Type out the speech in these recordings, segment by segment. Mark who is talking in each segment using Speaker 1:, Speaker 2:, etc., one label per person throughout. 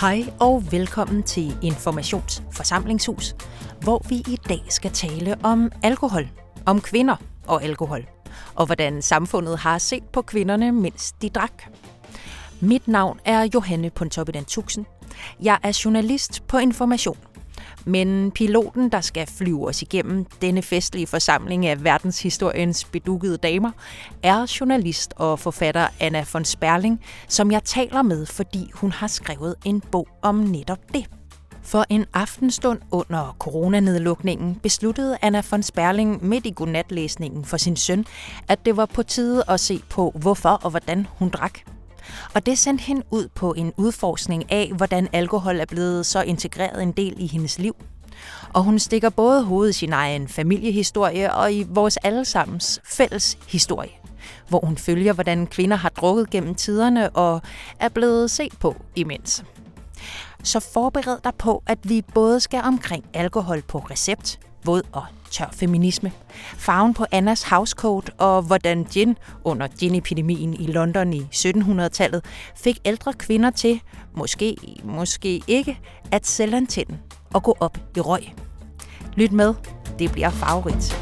Speaker 1: Hej og velkommen til Informationsforsamlingshus, hvor vi i dag skal tale om alkohol, om kvinder og alkohol, og hvordan samfundet har set på kvinderne, mens de drak. Mit navn er Johanne Pontoppidan Tuxen. Jeg er journalist på Information. Men piloten, der skal flyve os igennem denne festlige forsamling af verdenshistoriens bedukkede damer, er journalist og forfatter Anna von Sperling, som jeg taler med, fordi hun har skrevet en bog om netop det. For en aftenstund under coronanedlukningen besluttede Anna von Sperling midt i godnatlæsningen for sin søn, at det var på tide at se på, hvorfor og hvordan hun drak. Og det sendte hende ud på en udforskning af, hvordan alkohol er blevet så integreret en del i hendes liv. Og hun stikker både hovedet i sin egen familiehistorie og i vores allesammens fælles historie, hvor hun følger, hvordan kvinder har drukket gennem tiderne og er blevet set på imens. Så forbered dig på, at vi både skal omkring alkohol på recept, våd og tør feminisme, farven på Annas housecoat og hvordan gin under ginepidemien i London i 1700-tallet fik ældre kvinder til, måske, måske ikke, at selvantænde og gå op i røg. Lyt med, det bliver favorit.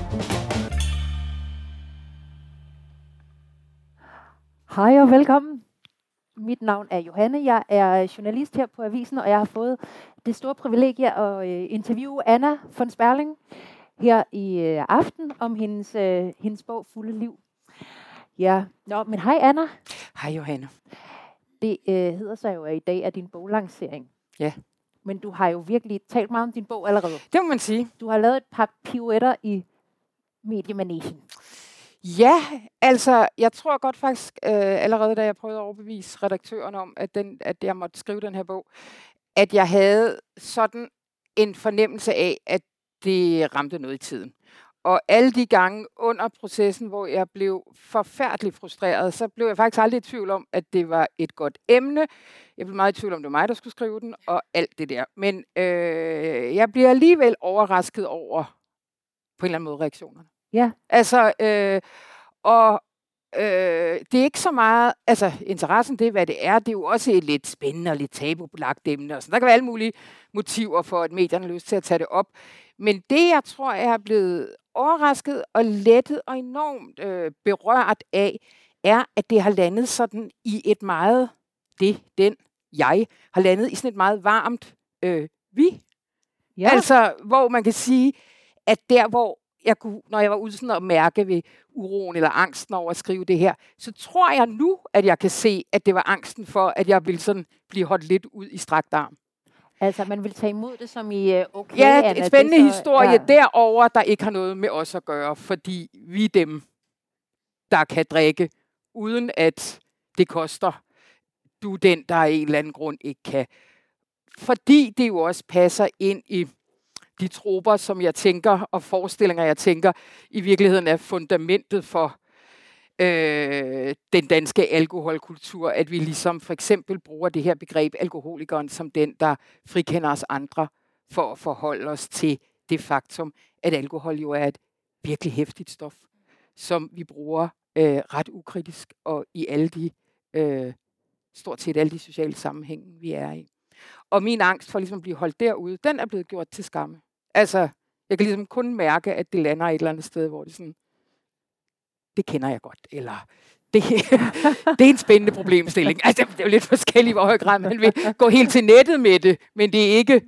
Speaker 2: Hej og velkommen. Mit navn er Johanne. Jeg er journalist her på Avisen, og jeg har fået det store privilegie at øh, interviewe Anna von Sperling her i øh, aften om hendes, øh, hendes bog Fulde Liv. Ja, Nå, men hej Anna.
Speaker 3: Hej Johanne.
Speaker 2: Det øh, hedder sig jo, at i dag er din boglancering.
Speaker 3: Ja.
Speaker 2: Men du har jo virkelig talt meget om din bog allerede.
Speaker 3: Det må man sige.
Speaker 2: Du har lavet et par pirouetter i mediemanesien.
Speaker 3: Ja, altså, jeg tror godt faktisk, øh, allerede da jeg prøvede at overbevise redaktøren om, at, den, at jeg måtte skrive den her bog, at jeg havde sådan en fornemmelse af, at det ramte noget i tiden. Og alle de gange under processen, hvor jeg blev forfærdeligt frustreret, så blev jeg faktisk aldrig i tvivl om, at det var et godt emne. Jeg blev meget i tvivl om, det var mig, der skulle skrive den, og alt det der. Men øh, jeg bliver alligevel overrasket over, på en eller anden måde, reaktionerne.
Speaker 2: Ja.
Speaker 3: Altså, øh, og øh, det er ikke så meget, altså interessen, det er, hvad det er. Det er jo også et lidt spændende og lidt tabubelagt emne. Og sådan. Der kan være alle mulige motiver for, at medierne har lyst til at tage det op. Men det, jeg tror, jeg er blevet overrasket og lettet og enormt øh, berørt af, er, at det har landet sådan i et meget, det, den, jeg, har landet i sådan et meget varmt øh, vi.
Speaker 2: Ja.
Speaker 3: Altså, hvor man kan sige, at der, hvor jeg kunne, når jeg var ude sådan at mærke ved uroen eller angsten over at skrive det her, så tror jeg nu, at jeg kan se, at det var angsten for, at jeg ville sådan blive holdt lidt ud i strakt arm.
Speaker 2: Altså, man vil tage imod det som i, øh, okay,
Speaker 3: Ja,
Speaker 2: Anna,
Speaker 3: en spændende
Speaker 2: så-
Speaker 3: historie ja. derover, der ikke har noget med os at gøre, fordi vi er dem, der kan drikke, uden at det koster. Du er den, der af en eller anden grund ikke kan. Fordi det jo også passer ind i de troper, som jeg tænker, og forestillinger, jeg tænker, i virkeligheden er fundamentet for øh, den danske alkoholkultur, at vi ligesom for eksempel bruger det her begreb alkoholikeren som den, der frikender os andre for at forholde os til det faktum, at alkohol jo er et virkelig hæftigt stof, som vi bruger øh, ret ukritisk og i alle de, øh, stort set alle de sociale sammenhænge, vi er i. Og min angst for ligesom at blive holdt derude, den er blevet gjort til skamme. Altså, jeg kan ligesom kun mærke, at det lander et eller andet sted, hvor det sådan, det kender jeg godt, eller det, det er en spændende problemstilling. Altså, det er jo lidt forskelligt, hvor høj grad man vil gå helt til nettet med det, men det er ikke,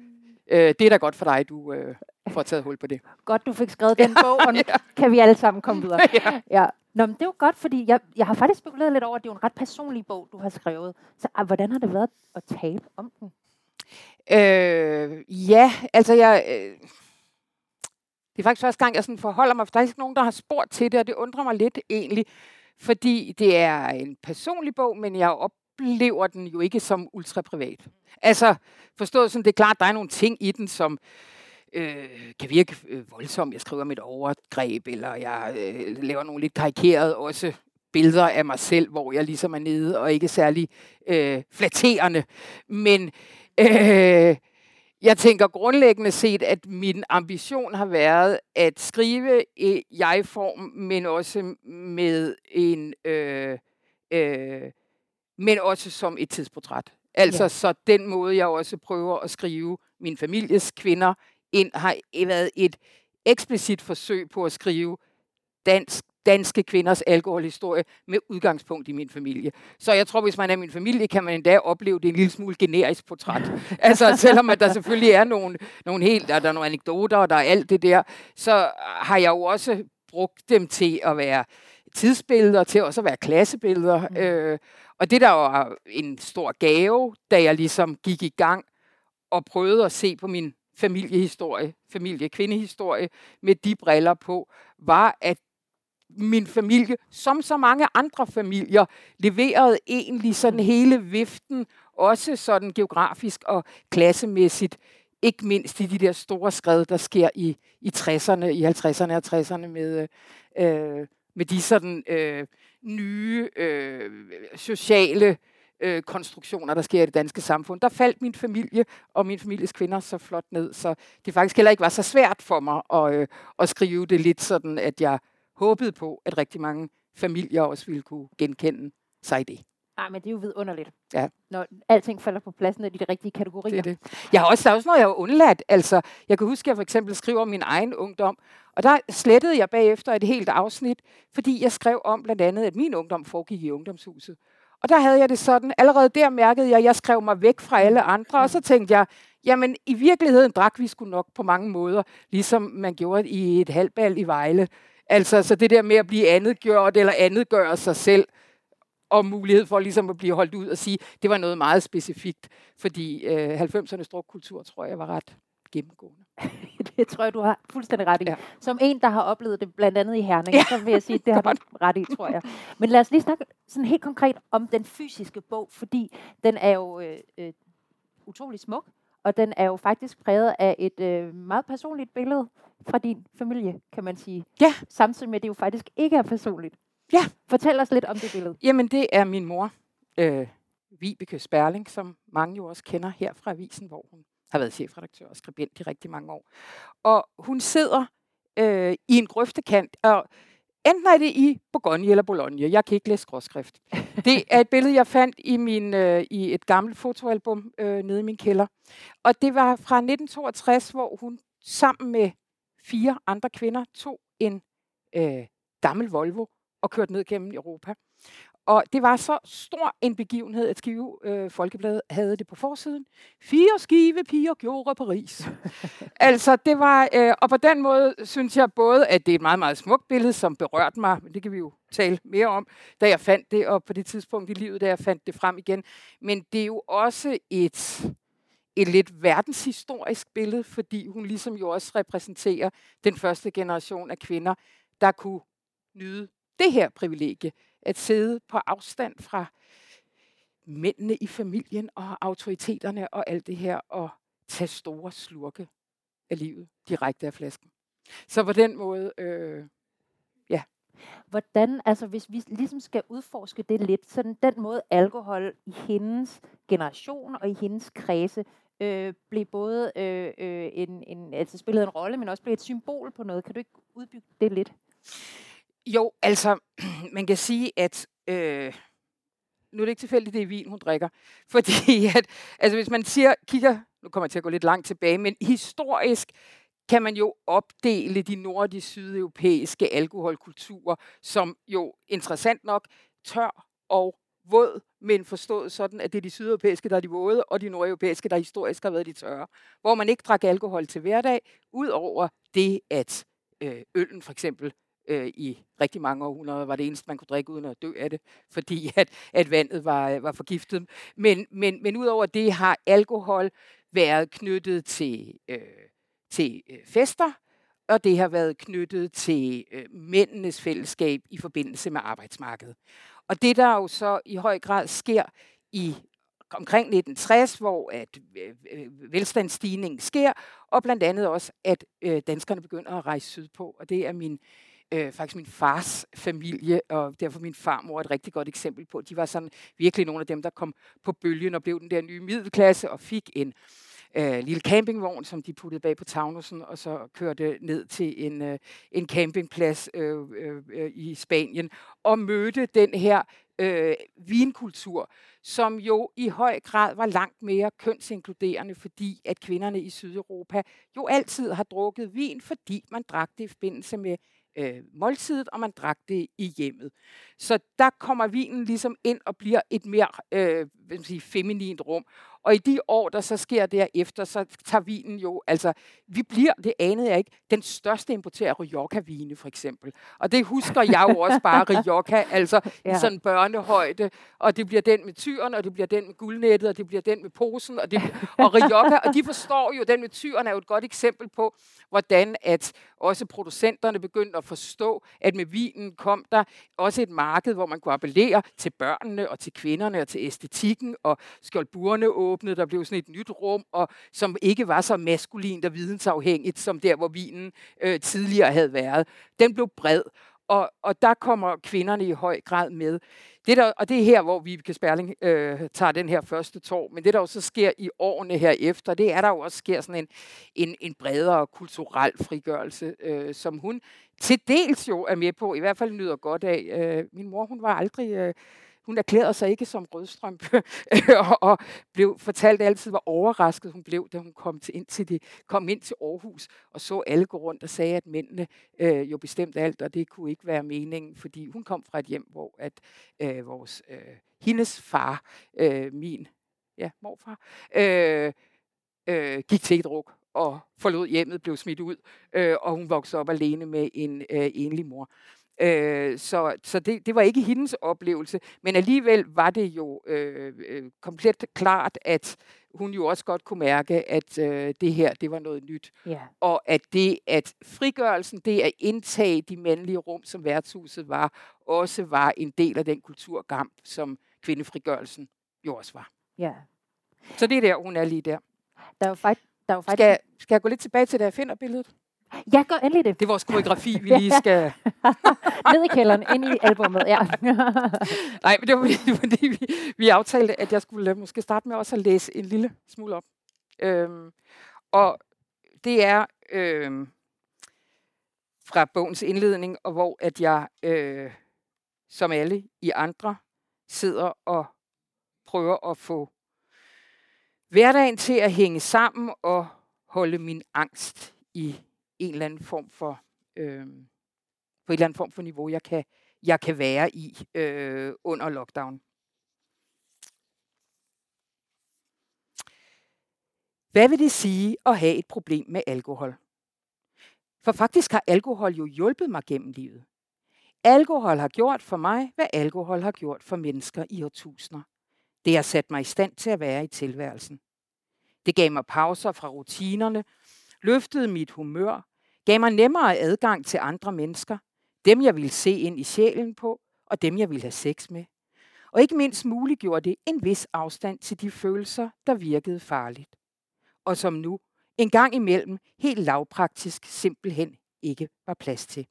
Speaker 3: øh, det er da godt for dig, du øh, får taget hul på det.
Speaker 2: Godt, du fik skrevet den bog, og nu kan vi alle sammen komme videre.
Speaker 3: Ja.
Speaker 2: Ja. Nå, men det er jo godt, fordi jeg, jeg har faktisk spekuleret lidt over, at det er jo en ret personlig bog, du har skrevet. Så ah, hvordan har det været at tale om den?
Speaker 3: Øh, ja, altså jeg... Øh, det er faktisk første gang, jeg sådan forholder mig, for der er ikke nogen, der har spurgt til det, og det undrer mig lidt egentlig, fordi det er en personlig bog, men jeg oplever den jo ikke som ultra privat. Altså, forstået sådan, det er klart, der er nogle ting i den, som øh, kan virke øh, voldsomt. Jeg skriver om et overgreb, eller jeg øh, laver nogle lidt karikerede også billeder af mig selv, hvor jeg ligesom er nede og ikke særlig øh, flatterende. Men øh, jeg tænker grundlæggende set, at min ambition har været at skrive i jeg-form, men også med en, øh, øh, men også som et tidsportræt. Altså,
Speaker 2: Ja.
Speaker 3: så den måde, jeg også prøver at skrive min families kvinder ind, har været et eksplicit forsøg på at skrive dansk, danske kvinders alkoholhistorie med udgangspunkt i min familie. Så jeg tror, hvis man er min familie, kan man endda opleve det en lille smule generisk portræt. altså, selvom at der selvfølgelig er nogle, nogle helt, der er nogle anekdoter, og der er alt det der, så har jeg jo også brugt dem til at være tidsbilleder, til også at være klassebilleder. Mm. Øh, og det der var en stor gave, da jeg ligesom gik i gang og prøvede at se på min familiehistorie, familie-kvindehistorie, med de briller på, var, at min familie, som så mange andre familier, leverede egentlig sådan hele viften, også sådan geografisk og klassemæssigt, ikke mindst i de der store skred, der sker i, i 60'erne, i 50'erne og 60'erne med, øh, med de sådan øh, nye øh, sociale øh, konstruktioner, der sker i det danske samfund. Der faldt min familie og min families kvinder så flot ned, så det faktisk heller ikke var så svært for mig at, øh, at skrive det lidt sådan, at jeg håbede på, at rigtig mange familier også ville kunne genkende sig i det.
Speaker 2: Ej, men det er jo vidunderligt.
Speaker 3: Ja.
Speaker 2: Når alting falder på pladsen i de rigtige kategorier.
Speaker 3: Det er det. Jeg har også, der er også noget, jeg har undladt. Altså, jeg kan huske, at jeg for eksempel skriver om min egen ungdom, og der slettede jeg bagefter et helt afsnit, fordi jeg skrev om blandt andet, at min ungdom foregik i ungdomshuset. Og der havde jeg det sådan, allerede der mærkede jeg, at jeg skrev mig væk fra alle andre, og så tænkte jeg, jamen i virkeligheden drak vi sgu nok på mange måder, ligesom man gjorde i et halvbal i Vejle. Altså, så det der med at blive andet gjort, eller andet gøre sig selv, og mulighed for ligesom at blive holdt ud og sige, det var noget meget specifikt, fordi øh, 90'ernes drukkultur, tror jeg, var ret gennemgående.
Speaker 2: det tror jeg, du har fuldstændig ret i.
Speaker 3: Ja.
Speaker 2: Som en, der har oplevet det blandt andet i Herning,
Speaker 3: ja.
Speaker 2: så vil jeg sige, det har du ret i, tror jeg. Men lad os lige snakke sådan helt konkret om den fysiske bog, fordi den er jo øh, øh, utrolig smuk, og den er jo faktisk præget af et øh, meget personligt billede fra din familie, kan man sige.
Speaker 3: Ja.
Speaker 2: Samtidig med, at det jo faktisk ikke er personligt.
Speaker 3: Ja.
Speaker 2: Fortæl os lidt om det billede.
Speaker 3: Jamen, det er min mor, øh, Vibeke Sperling, som mange jo også kender her fra avisen, hvor hun har været chefredaktør og skribent i rigtig mange år. Og hun sidder øh, i en grøftekant, og enten er det i Bourgogne eller Bologna. Jeg kan ikke læse skråskrift. Det er et billede, jeg fandt i, min, øh, i et gammelt fotoalbum øh, nede i min kælder. Og det var fra 1962, hvor hun sammen med fire andre kvinder tog en øh, gammel Volvo og kørte ned gennem Europa. Og det var så stor en begivenhed, at Skive øh, Folkeblad havde det på forsiden. Fire skive piger gjorde Paris. altså, det var, øh, og på den måde synes jeg både, at det er et meget, meget smukt billede, som berørte mig, men det kan vi jo tale mere om, da jeg fandt det, og på det tidspunkt i livet, da jeg fandt det frem igen. Men det er jo også et, et lidt verdenshistorisk billede, fordi hun ligesom jo også repræsenterer den første generation af kvinder, der kunne nyde det her privilegie, at sidde på afstand fra mændene i familien og autoriteterne og alt det her, og tage store slurke af livet direkte af flasken. Så på den måde, øh,
Speaker 2: Hvordan, altså hvis vi ligesom skal udforske det lidt, sådan den måde alkohol i hendes generation og i hendes kredse øh, blev både øh, øh, en, en, altså spillede en rolle, men også blev et symbol på noget. Kan du ikke udbygge det lidt?
Speaker 3: Jo, altså, man kan sige, at øh, nu er det ikke tilfældigt, det er vin, hun drikker. Fordi at, altså hvis man siger, kigger, nu kommer jeg til at gå lidt langt tilbage, men historisk kan man jo opdele de nordiske sydeuropæiske alkoholkulturer, som jo interessant nok tør og våd, men forstået sådan, at det er de sydeuropæiske, der er de våde, og de nordeuropæiske, der historisk har været de tørre. Hvor man ikke drak alkohol til hverdag, ud over det, at øh, øllen for eksempel øh, i rigtig mange århundreder var det eneste, man kunne drikke uden at dø af det, fordi at, at vandet var, øh, var forgiftet. Men, men, men udover det har alkohol været knyttet til, øh, til øh, fester, og det har været knyttet til øh, mændenes fællesskab i forbindelse med arbejdsmarkedet. Og det, der jo så i høj grad sker i omkring 1960, hvor at øh, øh, velstandsstigningen sker, og blandt andet også, at øh, danskerne begynder at rejse sydpå, og det er min øh, faktisk min fars familie, og derfor min farmor et rigtig godt eksempel på. De var sådan virkelig nogle af dem, der kom på bølgen og blev den der nye middelklasse og fik en øh, lille campingvogn, som de puttede bag på Tavnussen, og så kørte ned til en, øh, en campingplads øh, øh, øh i Spanien, og mødte den her øh, vinkultur, som jo i høj grad var langt mere kønsinkluderende, fordi at kvinderne i Sydeuropa jo altid har drukket vin, fordi man drak det i forbindelse med øh, måltidet, og man drak det i hjemmet. Så der kommer vinen ligesom ind og bliver et mere øh, hvad sige, feminint rum. Og i de år, der så sker derefter, så tager vinen jo, altså, vi bliver, det anede jeg ikke, den største importer af Rioja-vine, for eksempel. Og det husker jeg jo også bare, Rioja, altså ja. i sådan børnehøjde, og det bliver den med tyren, og det bliver den med guldnettet, og det bliver den med posen, og, det, og Rioja, og de forstår jo, den med tyren er jo et godt eksempel på, hvordan at også producenterne begyndte at forstå, at med vinen kom der også et marked, hvor man kunne appellere til børnene og til kvinderne og til æstetikken, og skjoldburene åbnede, der blev sådan et nyt rum, og som ikke var så maskulint og vidensafhængigt, som der, hvor vinen øh, tidligere havde været. Den blev bred, og, og der kommer kvinderne i høj grad med. Det der, og det er her, hvor Vibeke Sperling øh, tager den her første tår. Men det, der jo så sker i årene herefter, det er, der jo også sker sådan en, en, en bredere kulturel frigørelse, øh, som hun til dels jo er med på, i hvert fald nyder godt af. Øh, min mor, hun var aldrig... Øh, hun erklærede sig ikke som rødstrømpe, og, og blev fortalt altid, hvor overrasket hun blev, da hun kom, til, ind, til det, kom ind til Aarhus og så alle gå rundt og sagde, at mændene øh, jo bestemte alt, og det kunne ikke være meningen, fordi hun kom fra et hjem, hvor at øh, vores, øh, hendes far, øh, min ja, morfar, øh, øh, gik til et druk og forlod hjemmet, blev smidt ud, øh, og hun voksede op alene med en øh, enlig mor. Øh, så så det, det var ikke hendes oplevelse, men alligevel var det jo øh, øh, komplet klart, at hun jo også godt kunne mærke, at øh, det her, det var noget nyt. Ja. Og at det, at frigørelsen, det at indtage de mandlige rum, som værtshuset var, også var en del af den kulturkamp, som kvindefrigørelsen jo også var. Ja. Så det er der, hun er lige der.
Speaker 2: Der er jo faktisk, der er jo faktisk...
Speaker 3: Skal, skal jeg gå lidt tilbage til, da jeg finder billedet?
Speaker 2: Ja, gør endelig det.
Speaker 3: Det er vores koreografi, vi lige skal...
Speaker 2: Ned i kælderen, ind i albummet, ja.
Speaker 3: Nej, men det var fordi, fordi vi, vi aftalte, at jeg skulle uh, måske starte med også at læse en lille smule op. Øhm, og det er øhm, fra bogens indledning, og hvor at jeg, øh, som alle i andre, sidder og prøver at få hverdagen til at hænge sammen og holde min angst i en eller anden form for øh, på en eller anden form for niveau, jeg kan, jeg kan være i øh, under lockdown. Hvad vil det sige at have et problem med alkohol? For faktisk har alkohol jo hjulpet mig gennem livet. Alkohol har gjort for mig, hvad alkohol har gjort for mennesker i årtusinder. Det har sat mig i stand til at være i tilværelsen. Det gav mig pauser fra rutinerne løftede mit humør, gav mig nemmere adgang til andre mennesker, dem jeg ville se ind i sjælen på, og dem jeg ville have sex med. Og ikke mindst muliggjorde det en vis afstand til de følelser, der virkede farligt. Og som nu, en gang imellem, helt lavpraktisk simpelthen ikke var plads til.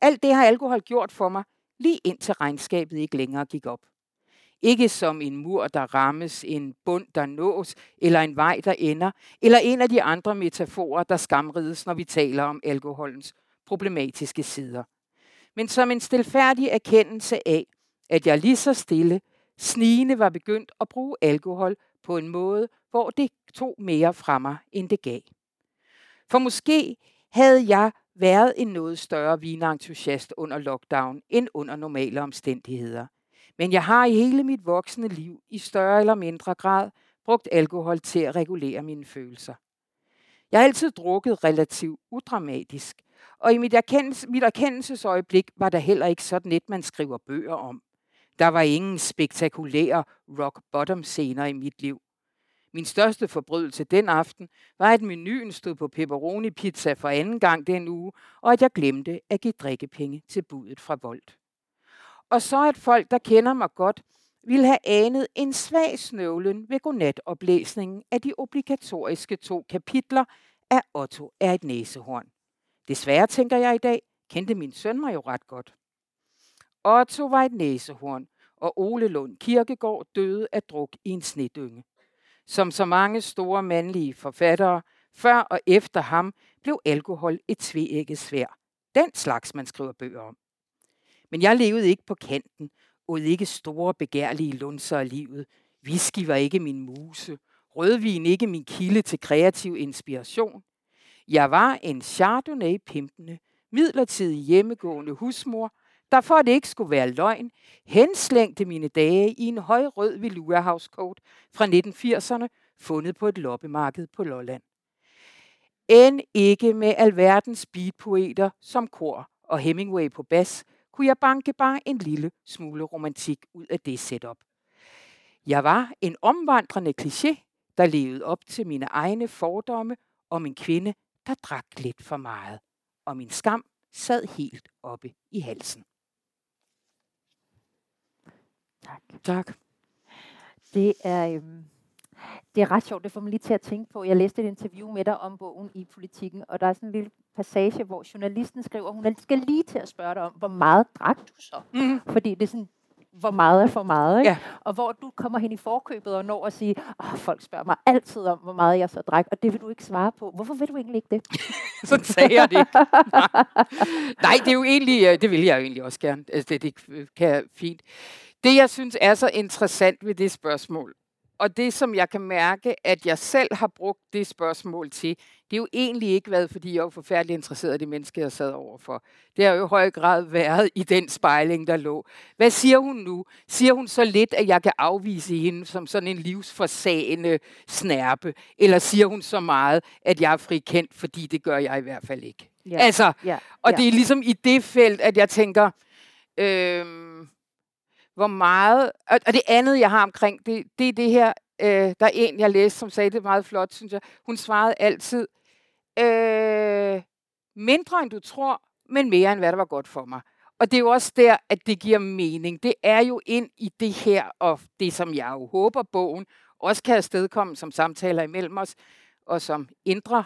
Speaker 3: Alt det har alkohol gjort for mig, lige indtil regnskabet ikke længere gik op. Ikke som en mur, der rammes, en bund, der nås, eller en vej, der ender, eller en af de andre metaforer, der skamrides, når vi taler om alkoholens problematiske sider. Men som en stilfærdig erkendelse af, at jeg lige så stille, snigende var begyndt at bruge alkohol på en måde, hvor det tog mere fra mig, end det gav. For måske havde jeg været en noget større vinentusiast under lockdown end under normale omstændigheder. Men jeg har i hele mit voksne liv i større eller mindre grad brugt alkohol til at regulere mine følelser. Jeg har altid drukket relativt udramatisk, og i mit, erkendelse, mit erkendelsesøjeblik var der heller ikke sådan et, man skriver bøger om. Der var ingen spektakulære rock bottom scener i mit liv. Min største forbrydelse den aften var, at menuen stod på pepperoni pizza for anden gang den uge, og at jeg glemte at give drikkepenge til budet fra Volt og så at folk, der kender mig godt, ville have anet en svag snøvlen ved godnatoplæsningen af de obligatoriske to kapitler af Otto er et næsehorn. Desværre, tænker jeg i dag, kendte min søn mig jo ret godt. Otto var et næsehorn, og Ole Lund Kirkegaard døde af druk i en snedynge. Som så mange store mandlige forfattere, før og efter ham, blev alkohol et tveægget svær. Den slags, man skriver bøger om. Men jeg levede ikke på kanten, Åd ikke store begærlige lunser af livet. Whisky var ikke min muse. Rødvin ikke min kilde til kreativ inspiration. Jeg var en Chardonnay-pimpende, midlertidig hjemmegående husmor, der for at det ikke skulle være løgn, henslængte mine dage i en højrød velour housecoat fra 1980'erne, fundet på et loppemarked på Lolland. End ikke med alverdens beatpoeter som kor og Hemingway på bas, kunne jeg banke bare en lille smule romantik ud af det setup. Jeg var en omvandrende kliché, der levede op til mine egne fordomme om en kvinde, der drak lidt for meget. Og min skam sad helt oppe i halsen.
Speaker 2: Tak.
Speaker 3: Tak.
Speaker 2: Det er, øhm, det er ret sjovt, det får mig lige til at tænke på. Jeg læste et interview med dig om bogen i politikken, og der er sådan en lille passage, hvor journalisten skriver, hun skal lige til at spørge dig om, hvor meget drak du så?
Speaker 3: Mm.
Speaker 2: Fordi det er sådan, hvor meget er for meget, ikke?
Speaker 3: Ja.
Speaker 2: Og hvor du kommer hen i forkøbet og når at sige, Åh, folk spørger mig altid om, hvor meget jeg så drak, og det vil du ikke svare på. Hvorfor vil du egentlig ikke det?
Speaker 3: Sådan sagde jeg det ikke. Nej. Nej, det er jo egentlig, øh, det vil jeg jo egentlig også gerne. Altså, det, det kan jeg fint. Det, jeg synes er så interessant ved det spørgsmål, og det, som jeg kan mærke, at jeg selv har brugt det spørgsmål til, det er jo egentlig ikke været, fordi jeg er forfærdelig interesseret i det menneske, jeg sad overfor. Det har jo i høj grad været i den spejling, der lå. Hvad siger hun nu? Siger hun så lidt, at jeg kan afvise hende som sådan en livsforsagende snærpe? Eller siger hun så meget, at jeg er frikendt, fordi det gør jeg i hvert fald ikke?
Speaker 2: Ja.
Speaker 3: Altså,
Speaker 2: ja.
Speaker 3: og
Speaker 2: ja.
Speaker 3: det er ligesom i det felt, at jeg tænker, øhm, hvor meget... Og, og det andet, jeg har omkring, det, det er det her, øh, der er en, jeg læste, som sagde det meget flot, synes jeg. Hun svarede altid, øh, mindre end du tror, men mere end hvad der var godt for mig. Og det er jo også der, at det giver mening. Det er jo ind i det her, og det som jeg jo håber, bogen også kan afstedkomme som samtaler imellem os, og som indre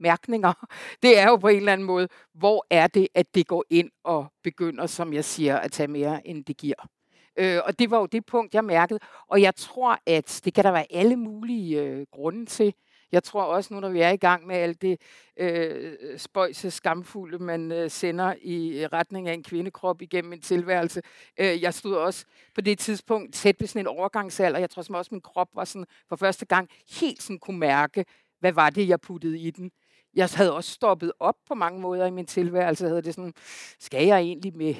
Speaker 3: mærkninger, det er jo på en eller anden måde, hvor er det, at det går ind og begynder, som jeg siger, at tage mere, end det giver. Øh, og det var jo det punkt, jeg mærkede. Og jeg tror, at det kan der være alle mulige øh, grunde til. Jeg tror også nu, når vi er i gang med alt det øh, spøjse, skamfulde, man øh, sender i øh, retning af en kvindekrop igennem en tilværelse. Øh, jeg stod også på det tidspunkt tæt ved sådan en overgangsalder. Jeg tror som også, min krop var sådan for første gang helt sådan kunne mærke, hvad var det, jeg puttede i den jeg havde også stoppet op på mange måder i min tilværelse. Havde det sådan, skal jeg egentlig med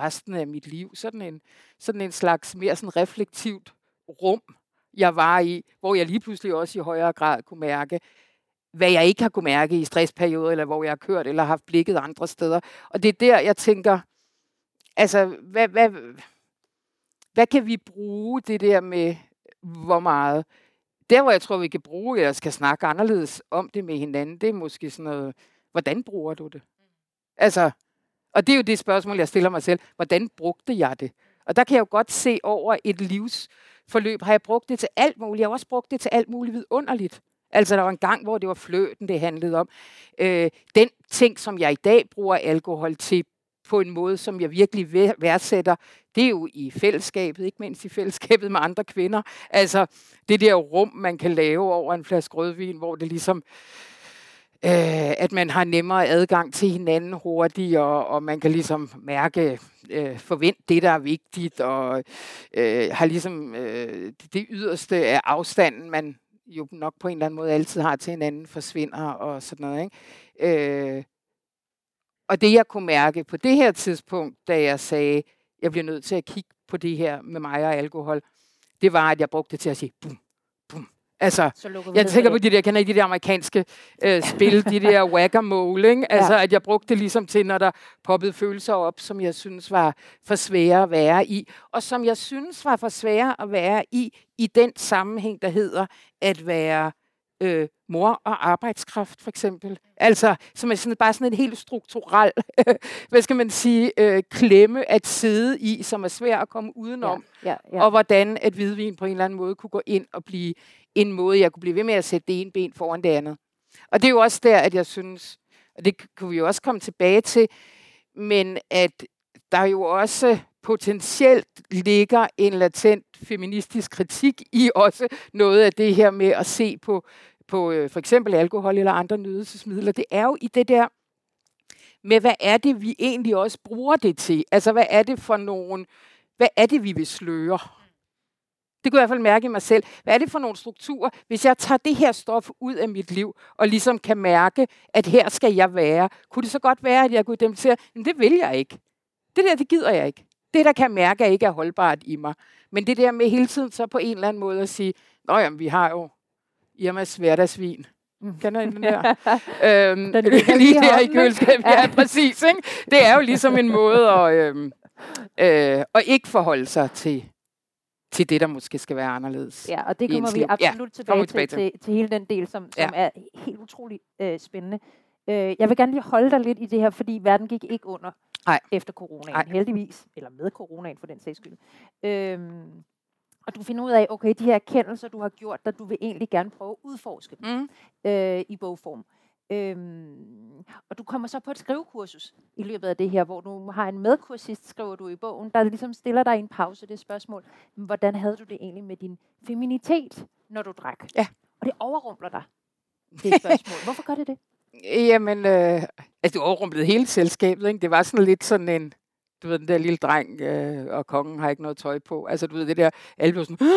Speaker 3: resten af mit liv? Sådan en, sådan en slags mere sådan reflektivt rum, jeg var i, hvor jeg lige pludselig også i højere grad kunne mærke, hvad jeg ikke har kunne mærke i stressperioder, eller hvor jeg har kørt, eller haft blikket andre steder. Og det er der, jeg tænker, altså, hvad, hvad, hvad kan vi bruge det der med, hvor meget? Der, hvor jeg tror, vi kan bruge, eller skal snakke anderledes om det med hinanden, det er måske sådan noget, hvordan bruger du det? Altså, og det er jo det spørgsmål, jeg stiller mig selv. Hvordan brugte jeg det? Og der kan jeg jo godt se over et livsforløb, har jeg brugt det til alt muligt. Jeg har også brugt det til alt muligt vidunderligt. Altså, der var en gang, hvor det var fløten, det handlede om. Øh, den ting, som jeg i dag bruger alkohol til, på en måde, som jeg virkelig værdsætter, det er jo i fællesskabet, ikke mindst i fællesskabet med andre kvinder. Altså det der rum, man kan lave over en flaske rødvin, hvor det ligesom, øh, at man har nemmere adgang til hinanden hurtigere, og man kan ligesom mærke, øh, forvente det, der er vigtigt, og øh, har ligesom øh, det yderste af afstanden, man jo nok på en eller anden måde altid har til hinanden, forsvinder og sådan noget. Ikke? Øh, og det jeg kunne mærke på det her tidspunkt, da jeg sagde, jeg bliver nødt til at kigge på det her med mig og alkohol, det var, at jeg brugte det til at sige, bum, bum. Altså, jeg tænker på de der, kender I de der amerikanske øh, spil, de der whack-a-mole, ikke? Altså, ja. at jeg brugte det ligesom til, når der poppede følelser op, som jeg synes var for svære at være i, og som jeg synes var for svære at være i, i den sammenhæng, der hedder at være øh, mor og arbejdskraft, for eksempel. Altså, som er sådan, bare sådan en helt strukturel, hvad skal man sige, øh, klemme at sidde i, som er svær at komme udenom.
Speaker 2: Ja, ja, ja.
Speaker 3: Og hvordan et hvidvin på en eller anden måde kunne gå ind og blive en måde, jeg kunne blive ved med at sætte det ene ben foran det andet. Og det er jo også der, at jeg synes, og det kunne vi jo også komme tilbage til, men at der jo også potentielt ligger en latent feministisk kritik i også noget af det her med at se på, på øh, for eksempel alkohol eller andre nydelsesmidler. Det er jo i det der med, hvad er det, vi egentlig også bruger det til? Altså, hvad er det for nogen, hvad er det, vi vil sløre? Det kunne jeg i hvert fald mærke i mig selv. Hvad er det for nogle strukturer, hvis jeg tager det her stof ud af mit liv, og ligesom kan mærke, at her skal jeg være? Kunne det så godt være, at jeg kunne identificere, men det vil jeg ikke. Det der, det gider jeg ikke. Det, der kan mærke, er ikke er holdbart i mig. Men det der med hele tiden så på en eller anden måde at sige, Nå jamen, vi har jo Irmas hverdagsvin. Mm. Kender I den der? øhm, den lige der i køleskabet. Ja, ja, præcis. Ikke? Det er jo ligesom en måde at, øhm, øh, at ikke forholde sig til, til det, der måske skal være anderledes.
Speaker 2: Ja, og det kommer vi absolut ja, tilbage, tilbage til, til, til hele den del, som, som ja. er helt utrolig øh, spændende. Øh, jeg vil gerne lige holde dig lidt i det her, fordi verden gik ikke under Nej. efter coronaen, Nej. heldigvis, eller med coronaen for den sags skyld. Øhm, og du finder ud af, okay, de her erkendelser, du har gjort, der du vil egentlig gerne prøve at udforske dem mm. øh, i bogform. Øhm, og du kommer så på et skrivekursus i løbet af det her, hvor du har en medkursist, skriver du i bogen, der ligesom stiller dig i en pause det spørgsmål, hvordan havde du det egentlig med din feminitet, når du drak?
Speaker 3: Ja.
Speaker 2: Og det overrumpler dig, det spørgsmål. Hvorfor gør det det?
Speaker 3: Jamen, øh, altså det overrumplede hele selskabet, ikke? Det var sådan lidt sådan en, du ved, den der lille dreng, øh, og kongen har ikke noget tøj på. Altså, du ved, det der, alle blev sådan,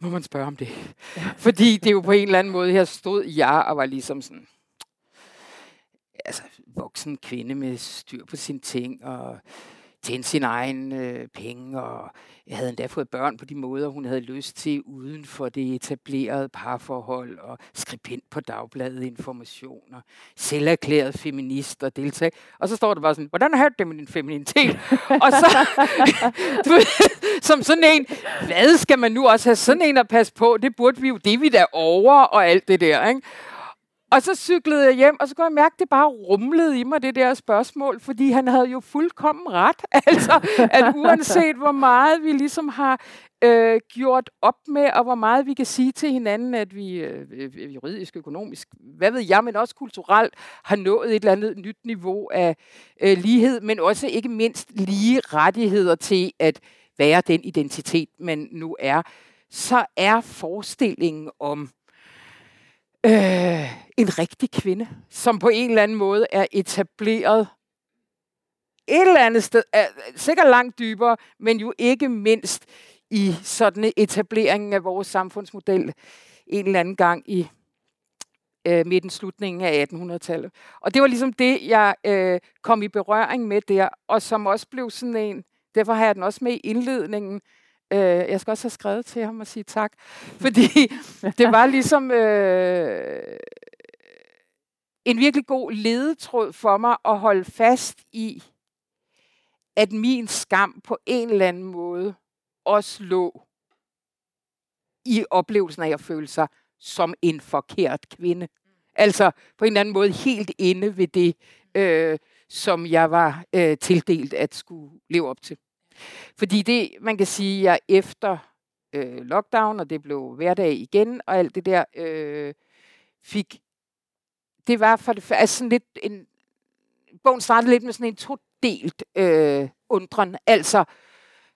Speaker 3: må man spørge om det? Ja. Fordi det jo på en eller anden måde, her stod jeg og var ligesom sådan, altså, voksen kvinde med styr på sine ting, og tjene sin egen øh, penge, og jeg havde endda fået børn på de måder, hun havde lyst til, uden for det etablerede parforhold, og skribent på dagbladet informationer, selverklæret feminist og deltag. Og så står der bare sådan, hvordan har det med din femininitet? og så, du ved, som sådan en, hvad skal man nu også have sådan en at passe på? Det burde vi jo, det vi der over, og alt det der, ikke? Og så cyklede jeg hjem, og så kunne jeg mærke, at det bare rumlede i mig, det der spørgsmål, fordi han havde jo fuldkommen ret. Altså, at uanset hvor meget vi ligesom har øh, gjort op med, og hvor meget vi kan sige til hinanden, at vi øh, juridisk, økonomisk, hvad ved jeg, men også kulturelt, har nået et eller andet nyt niveau af øh, lighed, men også ikke mindst lige rettigheder til at være den identitet, man nu er, så er forestillingen om øh, en rigtig kvinde, som på en eller anden måde er etableret et eller andet sted, er, sikkert langt dybere, men jo ikke mindst i sådan etableringen af vores samfundsmodel en eller anden gang i øh, midten, slutningen af 1800-tallet. Og det var ligesom det, jeg øh, kom i berøring med der, og som også blev sådan en, derfor har jeg den også med i indledningen, Øh, jeg skal også have skrevet til ham og sige tak, fordi det var ligesom øh, en virkelig god ledetråd for mig at holde fast i, at min skam på en eller anden måde også lå i oplevelsen af at føle sig som en forkert kvinde. Altså på en eller anden måde helt inde ved det, øh, som jeg var øh, tildelt at skulle leve op til. Fordi det, man kan sige, jeg efter øh, lockdown, og det blev hverdag igen, og alt det der, øh, fik, det var for det altså sådan lidt en, bogen startede lidt med sådan en todelt øh, undren. Altså,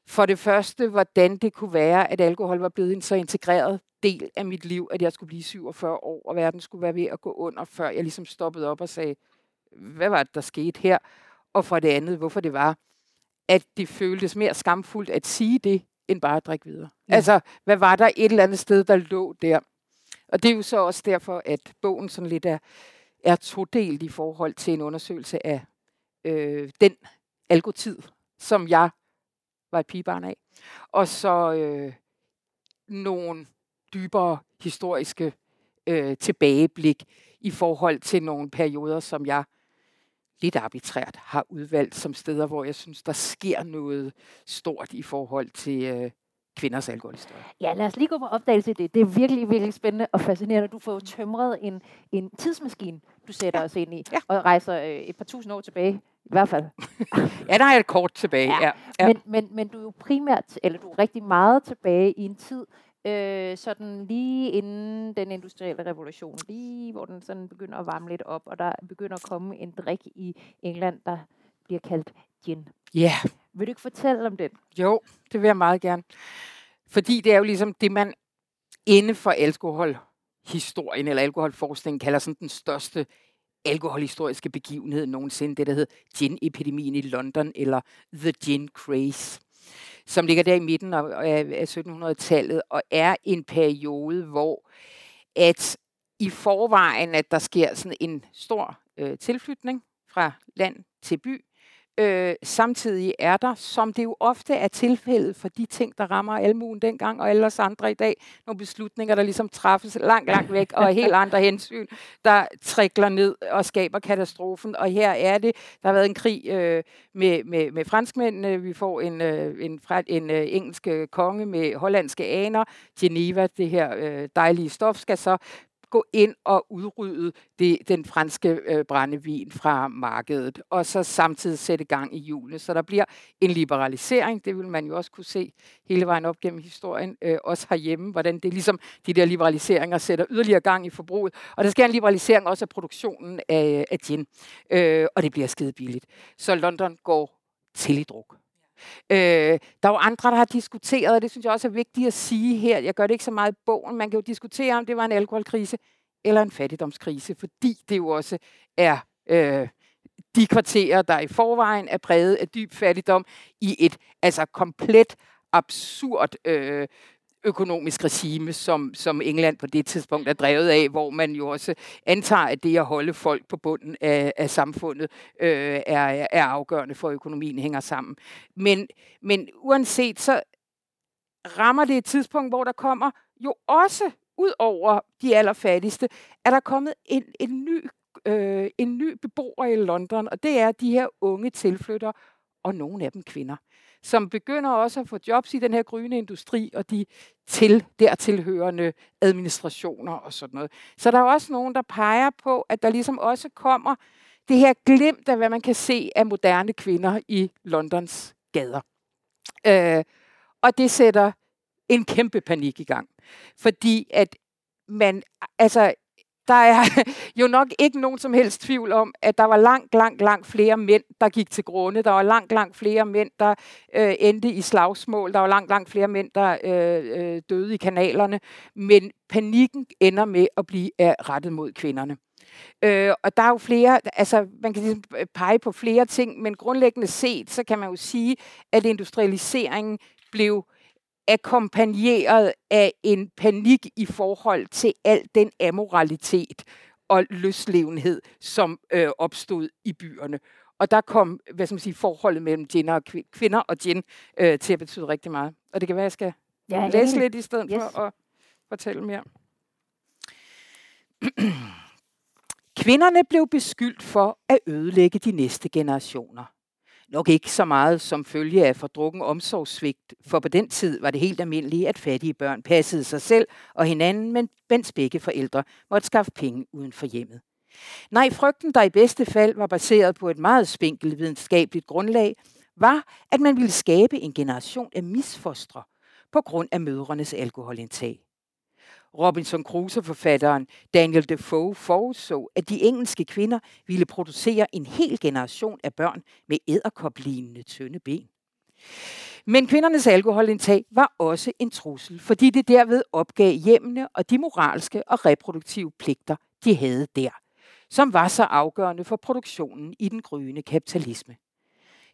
Speaker 3: for det første, hvordan det kunne være, at alkohol var blevet en så integreret del af mit liv, at jeg skulle blive 47 år, og verden skulle være ved at gå under, før jeg ligesom stoppede op og sagde, hvad var det, der skete her? Og for det andet, hvorfor det var, at det føltes mere skamfuldt at sige det, end bare at drikke videre. Ja. Altså, hvad var der et eller andet sted, der lå der? Og det er jo så også derfor, at bogen sådan lidt er, er todelt i forhold til en undersøgelse af øh, den algotid, som jeg var et pigebarn af. Og så øh, nogle dybere historiske øh, tilbageblik i forhold til nogle perioder, som jeg lidt arbitrært har udvalgt som steder, hvor jeg synes, der sker noget stort i forhold til øh, kvinders alkoholhistorie.
Speaker 2: Ja, lad os lige gå på opdagelse i det. Det er virkelig, virkelig spændende og fascinerende. Du får tømret en, en tidsmaskine, du sætter ja. os ind i, ja. og rejser øh, et par tusind år tilbage. I hvert fald.
Speaker 3: ja, der er et kort tilbage. Ja. Ja.
Speaker 2: Ja. Men, men, men du er jo primært, eller du er rigtig meget tilbage i en tid, øh, sådan lige inden den industrielle revolution, lige hvor den sådan begynder at varme lidt op, og der begynder at komme en drik i England, der bliver kaldt gin.
Speaker 3: Ja. Yeah.
Speaker 2: Vil du ikke fortælle om den?
Speaker 3: Jo, det vil jeg meget gerne. Fordi det er jo ligesom det, man inden for alkoholhistorien eller alkoholforskningen kalder sådan den største alkoholhistoriske begivenhed nogensinde, det der hedder gin-epidemien i London, eller The Gin Craze som ligger der i midten af, af 1700-tallet, og er en periode, hvor at i forvejen, at der sker sådan en stor øh, tilflytning fra land til by, Øh, samtidig er der, som det jo ofte er tilfældet for de ting, der rammer almuen dengang og alle os andre i dag, nogle beslutninger, der ligesom træffes langt, langt væk, og helt andre hensyn, der trikler ned og skaber katastrofen. Og her er det, der har været en krig øh, med, med, med franskmændene, vi får en, øh, en, en, en øh, engelsk øh, konge med hollandske aner, Geneva, det her øh, dejlige stof, skal så gå ind og udrydde det, den franske øh, brændevin fra markedet, og så samtidig sætte gang i julene. Så der bliver en liberalisering, det vil man jo også kunne se hele vejen op gennem historien, øh, også herhjemme, hvordan det ligesom de der liberaliseringer sætter yderligere gang i forbruget. Og der sker en liberalisering også af produktionen af, af gin, øh, og det bliver skide billigt. Så London går til i druk. Øh, der er jo andre, der har diskuteret, og det synes jeg også er vigtigt at sige her. Jeg gør det ikke så meget i bogen. Man kan jo diskutere, om det var en alkoholkrise eller en fattigdomskrise, fordi det jo også er øh, de kvarterer, der i forvejen er præget af dyb fattigdom i et altså komplet absurd øh, økonomisk regime, som, som England på det tidspunkt er drevet af, hvor man jo også antager, at det at holde folk på bunden af, af samfundet øh, er, er afgørende for, at økonomien hænger sammen. Men, men uanset, så rammer det et tidspunkt, hvor der kommer jo også ud over de allerfattigste, er der kommet en, en, ny, øh, en ny beboer i London, og det er de her unge tilflyttere, og nogle af dem kvinder som begynder også at få jobs i den her grønne industri og de til dertilhørende administrationer og sådan noget. Så der er også nogen, der peger på, at der ligesom også kommer det her glimt af, hvad man kan se af moderne kvinder i Londons gader. Øh, og det sætter en kæmpe panik i gang. Fordi at man, altså der er jo nok ikke nogen som helst tvivl om, at der var langt, langt, langt flere mænd, der gik til grunde. Der var langt, langt flere mænd, der øh, endte i slagsmål. Der var langt, langt flere mænd, der øh, øh, døde i kanalerne. Men panikken ender med at blive øh, rettet mod kvinderne. Øh, og der er jo flere, altså man kan ligesom øh, pege på flere ting, men grundlæggende set, så kan man jo sige, at industrialiseringen blev akkompagneret af en panik i forhold til al den amoralitet og løslevenhed, som øh, opstod i byerne. Og der kom hvad skal man sige, forholdet mellem gin og kvinder og gin øh, til at betyde rigtig meget. Og det kan være, jeg skal ja, læse lidt i stedet yes. for at fortælle mere. Kvinderne blev beskyldt for at ødelægge de næste generationer. Nok ikke så meget som følge af fordrukken omsorgssvigt, for på den tid var det helt almindeligt, at fattige børn passede sig selv og hinanden, men mens begge forældre måtte skaffe penge uden for hjemmet. Nej, frygten, der i bedste fald var baseret på et meget spinkelt videnskabeligt grundlag, var, at man ville skabe en generation af misfostre på grund af mødrenes alkoholindtag. Robinson Crusoe-forfatteren Daniel Defoe forudså, at de engelske kvinder ville producere en hel generation af børn med æderkoplignende tynde ben. Men kvindernes alkoholindtag var også en trussel, fordi det derved opgav hjemmene og de moralske og reproduktive pligter, de havde der, som var så afgørende for produktionen i den gryende kapitalisme.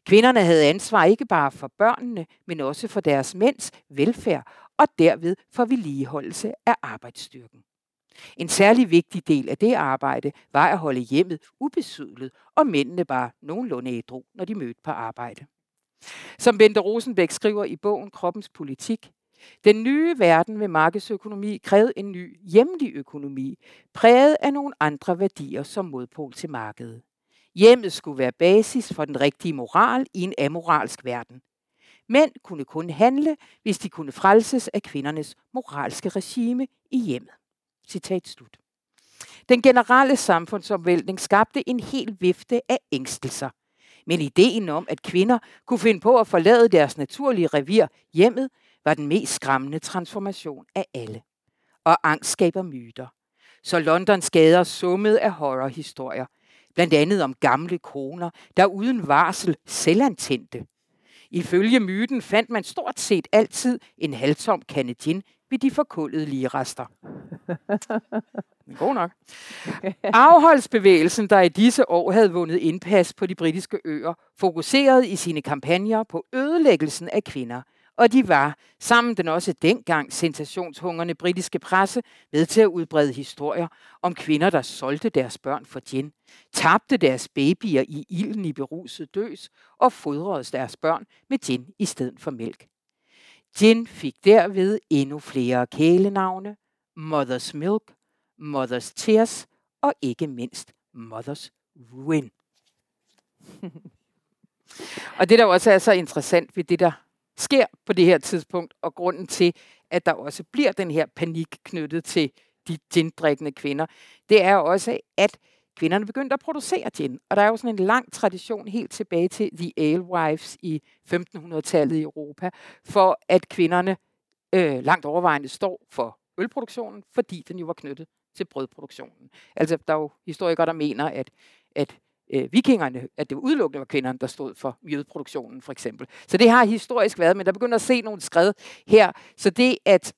Speaker 3: Kvinderne havde ansvar ikke bare for børnene, men også for deres mænds velfærd og derved for vedligeholdelse af arbejdsstyrken. En særlig vigtig del af det arbejde var at holde hjemmet ubesydlet, og mændene bare nogenlunde ædru, når de mødte på arbejde. Som Bente Rosenbæk skriver i bogen Kroppens politik, den nye verden med markedsøkonomi krævede en ny hjemlig økonomi, præget af nogle andre værdier som modpol til markedet. Hjemmet skulle være basis for den rigtige moral i en amoralsk verden. Mænd kunne kun handle, hvis de kunne frelses af kvindernes moralske regime i hjemmet. Citat slut. Den generelle samfundsomvæltning skabte en hel vifte af ængstelser. Men ideen om, at kvinder kunne finde på at forlade deres naturlige revir hjemmet, var den mest skræmmende transformation af alle. Og angst skaber myter. Så Londons gader summede af horrorhistorier. Blandt andet om gamle koner, der uden varsel selvantændte. Ifølge myten fandt man stort set altid en halvtom kande gin ved de forkullede ligerester. God nok. Afholdsbevægelsen, der i disse år havde vundet indpas på de britiske øer, fokuserede i sine kampagner på ødelæggelsen af kvinder og de var, sammen den også dengang sensationshungerne britiske presse, med til at udbrede historier om kvinder, der solgte deres børn for gin, tabte deres babyer i ilden i beruset døs og fodrede deres børn med gin i stedet for mælk. Gin fik derved endnu flere kælenavne, Mother's Milk, Mother's Tears og ikke mindst Mother's Ruin. og det, der også er så interessant ved det, der sker på det her tidspunkt, og grunden til, at der også bliver den her panik knyttet til de gindrikkende kvinder, det er også, at kvinderne begyndte at producere gin. Og der er jo sådan en lang tradition helt tilbage til The Alewives i 1500-tallet i Europa, for at kvinderne øh, langt overvejende står for ølproduktionen, fordi den jo var knyttet til brødproduktionen. Altså, der er jo historikere, der mener, at, at øh, vikingerne, at det udelukkende var kvinderne, der stod for mjødproduktionen, for eksempel. Så det har historisk været, men der begynder at se nogle skred her. Så det, at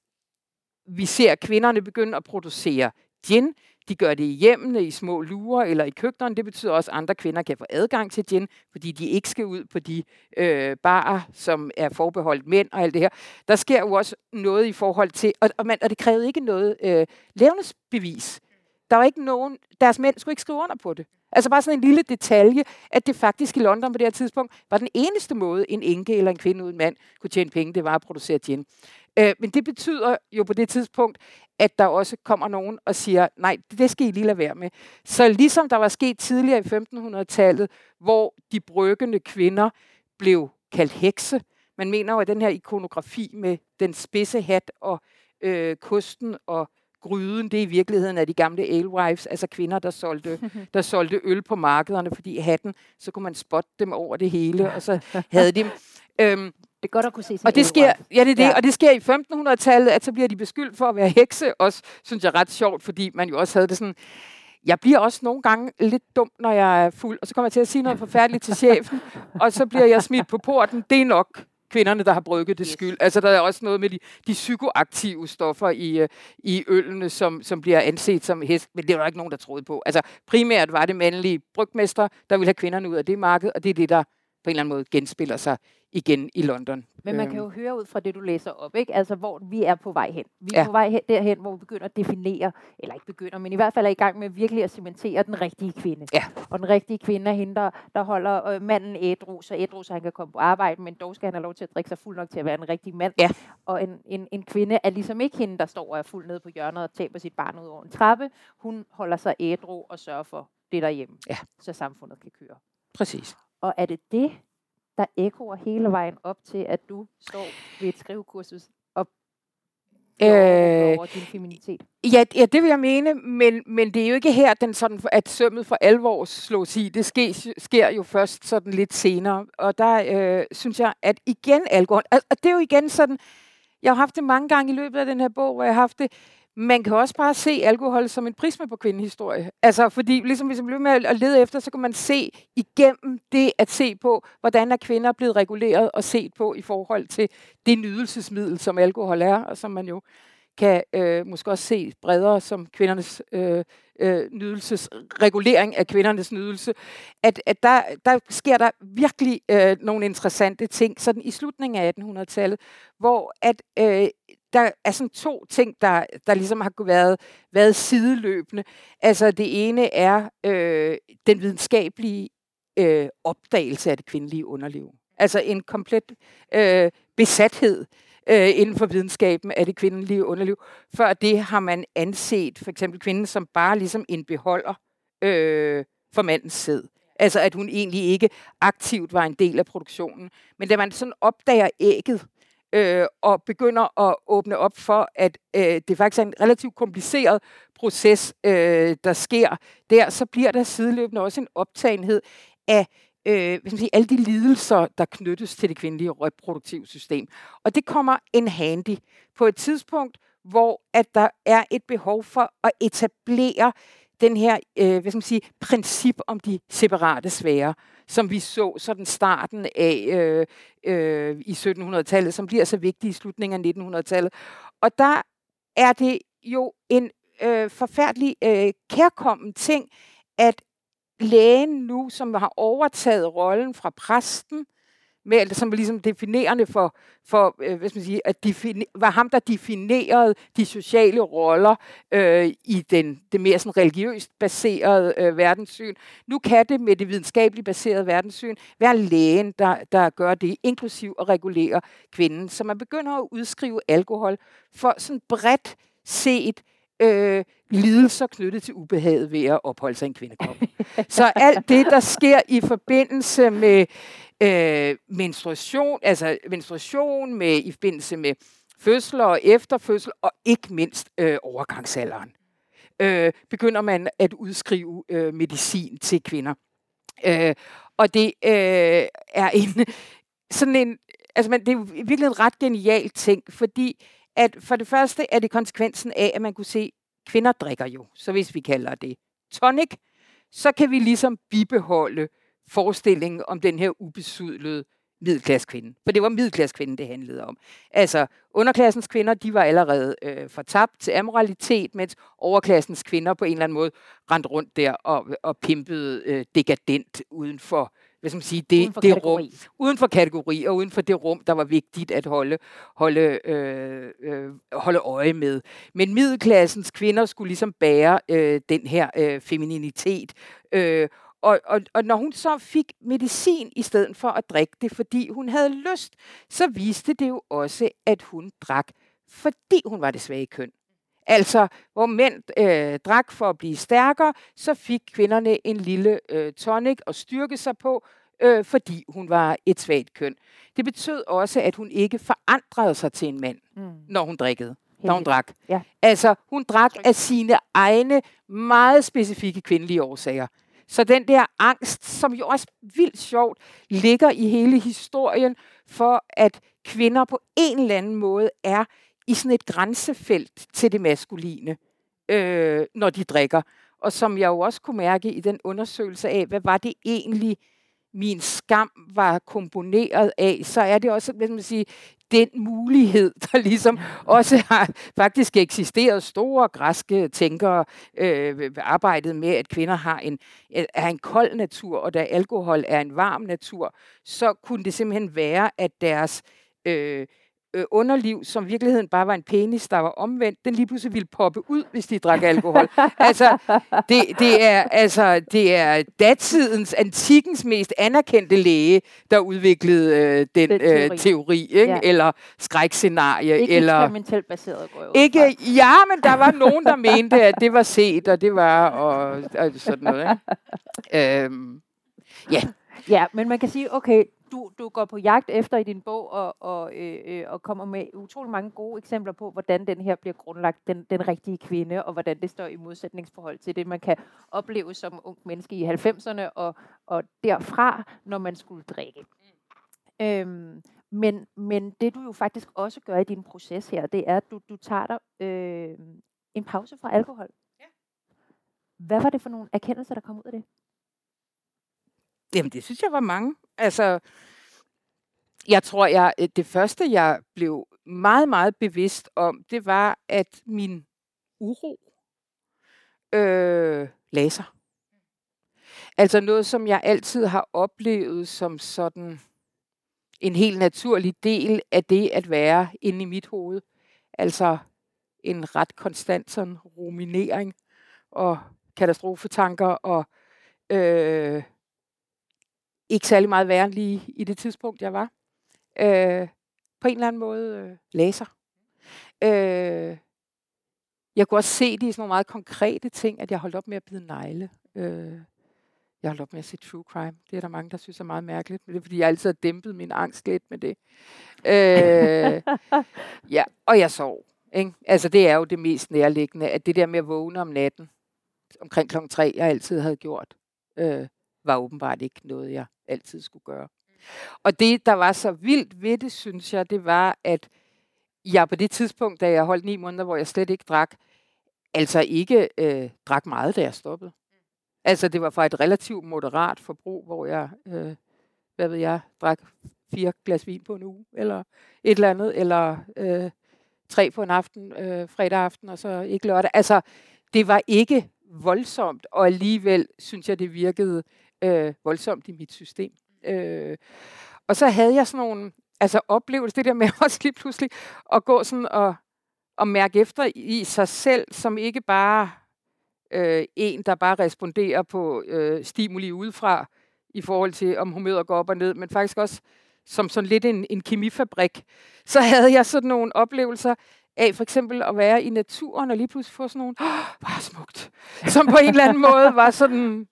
Speaker 3: vi ser kvinderne begynde at producere gin, de gør det i hjemmene, i små lurer eller i køkkenerne. Det betyder også, at andre kvinder kan få adgang til gin, fordi de ikke skal ud på de øh, barer, som er forbeholdt mænd og alt det her. Der sker jo også noget i forhold til, og, og, man, og det krævede ikke noget øh, levnedsbevis. Der var ikke nogen, deres mænd skulle ikke skrive under på det. Altså bare sådan en lille detalje, at det faktisk i London på det her tidspunkt var den eneste måde, en enke eller en kvinde uden mand kunne tjene penge, det var at producere gin. Øh, men det betyder jo på det tidspunkt, at der også kommer nogen og siger, nej, det skal I lige lade være med. Så ligesom der var sket tidligere i 1500-tallet, hvor de bryggende kvinder blev kaldt hekse, man mener jo, at den her ikonografi med den spidse hat og øh, kosten og gryden, det er i virkeligheden af de gamle alewives, altså kvinder, der solgte, der solgte øl på markederne, fordi hatten, så kunne man spotte dem over det hele, og så havde de... Øhm,
Speaker 2: det er godt at kunne se
Speaker 3: og det sker, ja, det er det, ja. og det sker i 1500-tallet, at så bliver de beskyldt for at være hekse, også synes jeg ret sjovt, fordi man jo også havde det sådan, jeg bliver også nogle gange lidt dum, når jeg er fuld, og så kommer jeg til at sige noget forfærdeligt til chefen, og så bliver jeg smidt på porten. Det er nok kvinderne, der har brygget det skyld. Altså, der er også noget med de, de psykoaktive stoffer i, uh, i ølene, som, som bliver anset som hest, men det var der ikke nogen, der troede på. Altså, primært var det mandlige brygmester, der ville have kvinderne ud af det marked, og det er det, der på en eller anden måde genspiller sig igen i London.
Speaker 2: Men man kan jo høre ud fra det, du læser op, ikke? Altså, hvor vi er på vej hen. Vi er ja. på vej hen, derhen, hvor vi begynder at definere, eller ikke begynder, men i hvert fald er i gang med virkelig at cementere den rigtige kvinde.
Speaker 3: Ja.
Speaker 2: Og den rigtige kvinde er hende, der, der holder øh, manden ædru, så ædru, så han kan komme på arbejde, men dog skal han have lov til at drikke sig fuld nok til at være en rigtig mand.
Speaker 3: Ja.
Speaker 2: Og en, en, en kvinde er ligesom ikke hende, der står og er fuld nede på hjørnet og taber sit barn ud over en trappe. Hun holder sig ædru og sørger for det derhjemme,
Speaker 3: ja.
Speaker 2: så samfundet kan køre.
Speaker 3: Præcis.
Speaker 2: Og er det det, der ekkoer hele vejen op til, at du står ved et skrivekursus og øh, over din feminitet?
Speaker 3: Ja, ja, det vil jeg mene, men, men det er jo ikke her, den sådan, at sømmet for alvor slås i. Det sker, sker jo først sådan lidt senere. Og der øh, synes jeg, at igen alkohol, og det er jo igen sådan, jeg har haft det mange gange i løbet af den her bog, hvor jeg har haft det, man kan også bare se alkohol som en prisme på kvindehistorie. Altså, fordi ligesom hvis man bliver med at lede efter, så kan man se igennem det at se på, hvordan er kvinder blevet reguleret og set på i forhold til det nydelsesmiddel, som alkohol er, og som man jo kan øh, måske også se bredere som kvindernes øh, øh, nydelses, regulering af kvindernes nydelse, at, at der, der sker der virkelig øh, nogle interessante ting, sådan i slutningen af 1800-tallet, hvor at øh, der er sådan to ting, der, der ligesom har været, været sideløbende. Altså det ene er øh, den videnskabelige øh, opdagelse af det kvindelige underliv. Altså en komplet øh, besathed øh, inden for videnskaben af det kvindelige underliv. Før det har man anset for eksempel kvinden som bare ligesom en beholder øh, for mandens sæd. Altså at hun egentlig ikke aktivt var en del af produktionen. Men da man sådan opdager ægget, øh, og begynder at åbne op for, at øh, det faktisk er en relativt kompliceret proces, øh, der sker der, så bliver der sideløbende også en optagenhed af øh, hvad skal man sige, alle de lidelser, der knyttes til det kvindelige reproduktive system. Og det kommer en handy på et tidspunkt, hvor at der er et behov for at etablere den her øh, hvad skal man sige, princip om de separate sfære, som vi så sådan starten af øh, øh, i 1700-tallet, som bliver så vigtig i slutningen af 1900-tallet. Og der er det jo en øh, forfærdelig øh, kærkommen ting, at lægen nu, som har overtaget rollen fra præsten, med, som var ligesom definerende for, for øh, hvad skal man sige, at defini- var ham, der definerede de sociale roller øh, i den, det mere sådan religiøst baserede øh, verdenssyn. Nu kan det med det videnskabeligt baserede verdenssyn være lægen, der, der gør det, inklusiv at regulere kvinden. Så man begynder at udskrive alkohol for sådan bredt set øh, lidelser knyttet til ubehaget ved at opholde sig i en kvindekrop. Så alt det, der sker i forbindelse med øh, menstruation, altså menstruation med, i forbindelse med fødsel og efterfødsel, og ikke mindst øh, overgangsalderen, øh, begynder man at udskrive øh, medicin til kvinder. Øh, og det øh, er en sådan en, altså man, det er virkelig en ret genial ting, fordi at for det første er det konsekvensen af, at man kunne se, at kvinder drikker jo, så hvis vi kalder det tonic, så kan vi ligesom bibeholde forestillingen om den her ubesudlede middelklassekvinde. For det var middelklassekvinden, det handlede om. Altså, underklassens kvinder, de var allerede øh, fortabt til amoralitet, mens overklassens kvinder på en eller anden måde rendte rundt der og, og pimpede øh, dekadent uden for hvad skal man sige, det,
Speaker 2: Uden for
Speaker 3: det
Speaker 2: kategori.
Speaker 3: rum, uden for kategori og uden for det rum, der var vigtigt at holde, holde, øh, øh, holde øje med. Men middelklassens kvinder skulle ligesom bære øh, den her øh, femininitet. Øh, og, og, og når hun så fik medicin i stedet for at drikke det, fordi hun havde lyst, så viste det jo også, at hun drak, fordi hun var det svage køn. Altså, hvor mænd øh, drak for at blive stærkere, så fik kvinderne en lille øh, tonic at styrke sig på, øh, fordi hun var et svagt køn. Det betød også, at hun ikke forandrede sig til en mand,
Speaker 2: Mm.
Speaker 3: når hun drikkede, når hun drak.
Speaker 2: Ja.
Speaker 3: Altså, hun drak af sine egne meget specifikke kvindelige årsager. Så den der angst, som jo også vildt sjovt ligger i hele historien, for at kvinder på en eller anden måde er i sådan et grænsefelt til det maskuline, øh, når de drikker. Og som jeg jo også kunne mærke i den undersøgelse af, hvad var det egentlig, min skam var komponeret af, så er det også, hvad man sige, den mulighed, der ligesom også har faktisk eksisteret. Store græske tænkere øh, arbejdet med, at kvinder har en, er en kold natur, og da alkohol er en varm natur, så kunne det simpelthen være, at deres øh, øh, underliv, som i virkeligheden bare var en penis, der var omvendt, den lige pludselig ville poppe ud, hvis de drak alkohol. altså, det, det, er, altså, det er datidens, antikkens mest anerkendte læge, der udviklede øh, den,
Speaker 2: Den
Speaker 3: øh,
Speaker 2: teori.
Speaker 3: teori, ikke?
Speaker 2: Ja.
Speaker 3: eller skrækscenarie.
Speaker 2: Ikke
Speaker 3: eller
Speaker 2: eksperimentelt baseret, går
Speaker 3: ikke, ja, men der var nogen, der mente, at det var set, og det var, og, og sådan noget. Ikke? Øhm,
Speaker 2: Ja, men man kan sige, okay, du, du går på jagt efter i din bog og, og, øh, øh, og kommer med utrolig mange gode eksempler på, hvordan den her bliver grundlagt, den, den rigtige kvinde, og hvordan det står i modsætningsforhold til det, man kan opleve som ung menneske i 90'erne og, og derfra, når man skulle drikke. Øhm, men, men det du jo faktisk også gør i din proces her, det er, at du, du tager dig øh, en pause fra alkohol. Hvad var det for nogle erkendelser, der kom ud af det?
Speaker 3: Jamen, det synes jeg var mange. Altså, jeg tror, jeg, øh, det første, jeg blev meget, meget bevidst om, det var, at min uro øh, lagde sig. Altså noget, som jeg altid har oplevet som sådan en helt naturlig del af det at være inde i mit hoved. Altså en ret konstant sådan ruminering og katastrofetanker og øh, ikke særlig meget værre lige i det tidspunkt, jeg var. Øh, på en eller anden måde øh, læser. Øh, jeg kunne også se det i sådan nogle meget konkrete ting, at jeg holdt op med at bide negle. Øh, jeg holdt op med at se true crime. Det er der mange, der synes er meget mærkeligt. Men det er, fordi jeg altid har dæmpet min angst lidt med det. Øh, ja, og jeg sov. Ikke? Altså, det er jo det mest nærliggende, at det der med at vågne om natten, omkring klokken tre, jeg altid havde gjort, øh, var åbenbart ikke noget, jeg altid skulle gøre. Og det, der var så vildt ved det, synes jeg, det var, at jeg på det tidspunkt, da jeg holdt ni måneder, hvor jeg slet ikke drak, altså ikke øh, drak meget, da jeg stoppede. Altså, det var fra et relativt moderat forbrug, hvor jeg, øh, hvad ved jeg, drak fire glas vin på en uge, eller et eller andet, eller øh, tre på en aften, øh, fredag aften, og så ikke lørdag. Altså, det var ikke voldsomt, og alligevel synes jeg, det virkede øh, voldsomt i mit system. Øh, Og så havde jeg sådan nogle altså oplevelser, det der med også lige pludselig at gå sådan og, og mærke efter i sig selv, som ikke bare øh, en, der bare responderer på øh, stimuli udefra, i forhold til, om humøret går op og ned, men faktisk også som sådan lidt en, en kemifabrik. Så havde jeg sådan nogle oplevelser af for eksempel at være i naturen og lige pludselig få sådan nogle, oh, bare smukt, som på en eller anden måde var sådan,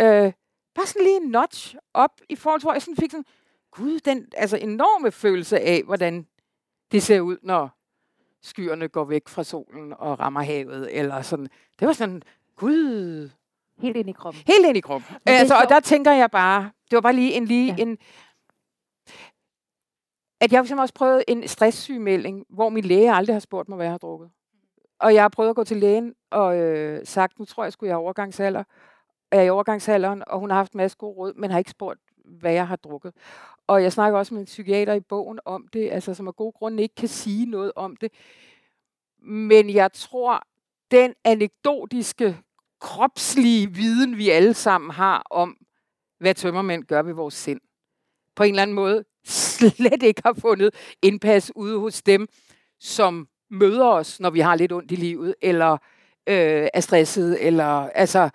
Speaker 3: øh, bare sådan lige en notch op i forhold til, hvor jeg sådan fik sådan, gud, den altså enorme følelse af, hvordan det ser ud, når skyerne går væk fra solen og rammer havet, eller sådan. Det var sådan, gud.
Speaker 2: Helt ind i kroppen.
Speaker 3: Helt ind i kroppen. Altså, og der tænker jeg bare, det var bare lige en, lige ja. en, at jeg har også prøvet en stresssygemelding, hvor min læge aldrig har spurgt mig, hvad jeg har drukket. Og jeg har prøvet at gå til lægen og øh, sagt, nu tror jeg, skulle jeg er overgangsalder. Jeg er i overgangsalderen, og hun har haft en masse gode råd, men har ikke spurgt, hvad jeg har drukket. Og jeg snakker også med en psykiater i bogen om det, altså som af god grund ikke kan sige noget om det. Men jeg tror, den anekdotiske, kropslige viden, vi alle sammen har om, hvad tømmermænd gør ved vores sind, på en eller anden måde slet ikke har fundet indpas ude hos dem, som møder os, når vi har lidt ondt i livet, eller øh, er stresset, eller altså,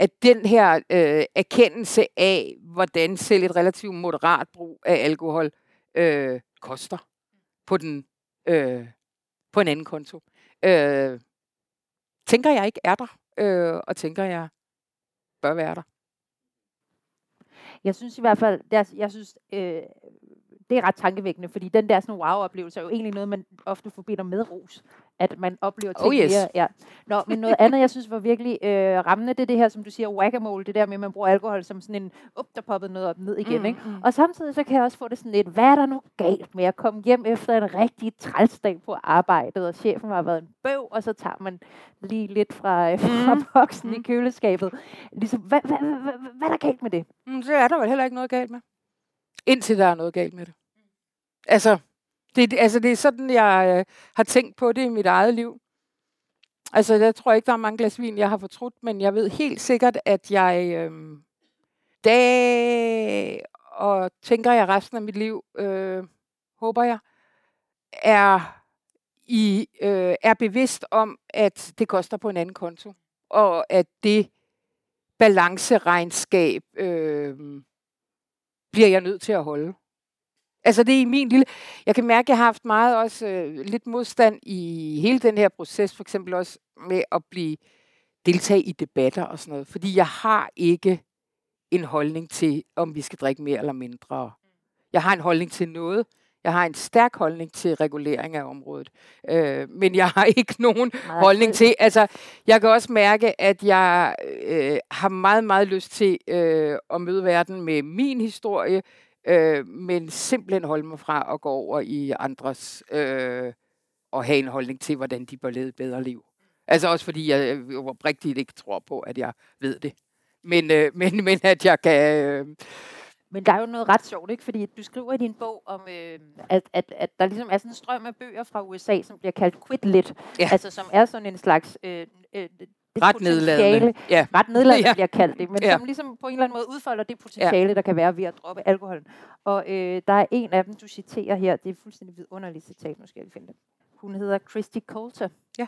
Speaker 3: at den her øh, erkendelse af, hvordan selv et relativt moderat brug af alkohol øh, koster på den øh, på en anden konto, øh, tænker jeg ikke er der, øh, og tænker jeg bør være der.
Speaker 2: Jeg synes i hvert fald, jeg, jeg synes, øh, det er ret tankevækkende, fordi den der sådan wow-oplevelse er jo egentlig noget, man ofte forbinder med ros. At man oplever ting
Speaker 3: oh yes. mere.
Speaker 2: Ja. Nå, men noget andet, jeg synes var virkelig øh, rammende, det er det her, som du siger, whack det der med, at man bruger alkohol som sådan en, up, der poppede noget op ned igen. Mm, ikke? Mm. Og samtidig så kan jeg også få det sådan lidt, hvad er der nu galt med at komme hjem efter en rigtig trælsdag på arbejdet, og chefen har været en bøv, og så tager man lige lidt fra, øh, fra mm. boksen mm. i køleskabet. Ligesom, hvad, hvad, hvad, hvad, hvad er der galt med det?
Speaker 3: Mm, så er der vel heller ikke noget galt med. Indtil der er noget galt med det. Altså, det, altså, det er sådan, jeg øh, har tænkt på det i mit eget liv. Altså, jeg tror ikke, der er mange glas vin, jeg har fortrudt, men jeg ved helt sikkert, at jeg øh, dag og tænker jeg resten af mit liv, øh, håber jeg, er, i, øh, er bevidst om, at det koster på en anden konto. Og at det balanceregnskab øh, bliver jeg nødt til at holde. Altså det er i min lille... Jeg kan mærke, at jeg har haft meget også øh, lidt modstand i hele den her proces, for eksempel også med at blive deltage i debatter og sådan noget. Fordi jeg har ikke en holdning til, om vi skal drikke mere eller mindre. Jeg har en holdning til noget. Jeg har en stærk holdning til regulering af området. Øh, men jeg har ikke nogen meget holdning til... Altså, jeg kan også mærke, at jeg øh, har meget, meget lyst til øh, at møde verden med min historie, øh, men simpelthen holde mig fra at gå over i andres øh, og have en holdning til, hvordan de bør leve et bedre liv. Altså også fordi jeg øh, oprigtigt ikke tror på, at jeg ved det. Men, øh, men, men at jeg kan... Øh,
Speaker 2: men der er jo noget ret sjovt, ikke? fordi du skriver i din bog om, øh, at, at, at der ligesom er sådan en strøm af bøger fra USA, som bliver kaldt Quit Lit, ja. altså som er sådan en slags øh, øh,
Speaker 3: ret nedladende.
Speaker 2: Ja. Ret nedladende ja. bliver kaldt det, men ja. som ligesom på en eller anden måde udfolder det potentiale, ja. der kan være ved at droppe alkoholen. Og øh, der er en af dem, du citerer her, det er fuldstændig vidunderligt citat, nu skal jeg finde det. Hun hedder Christy Coulter. Ja.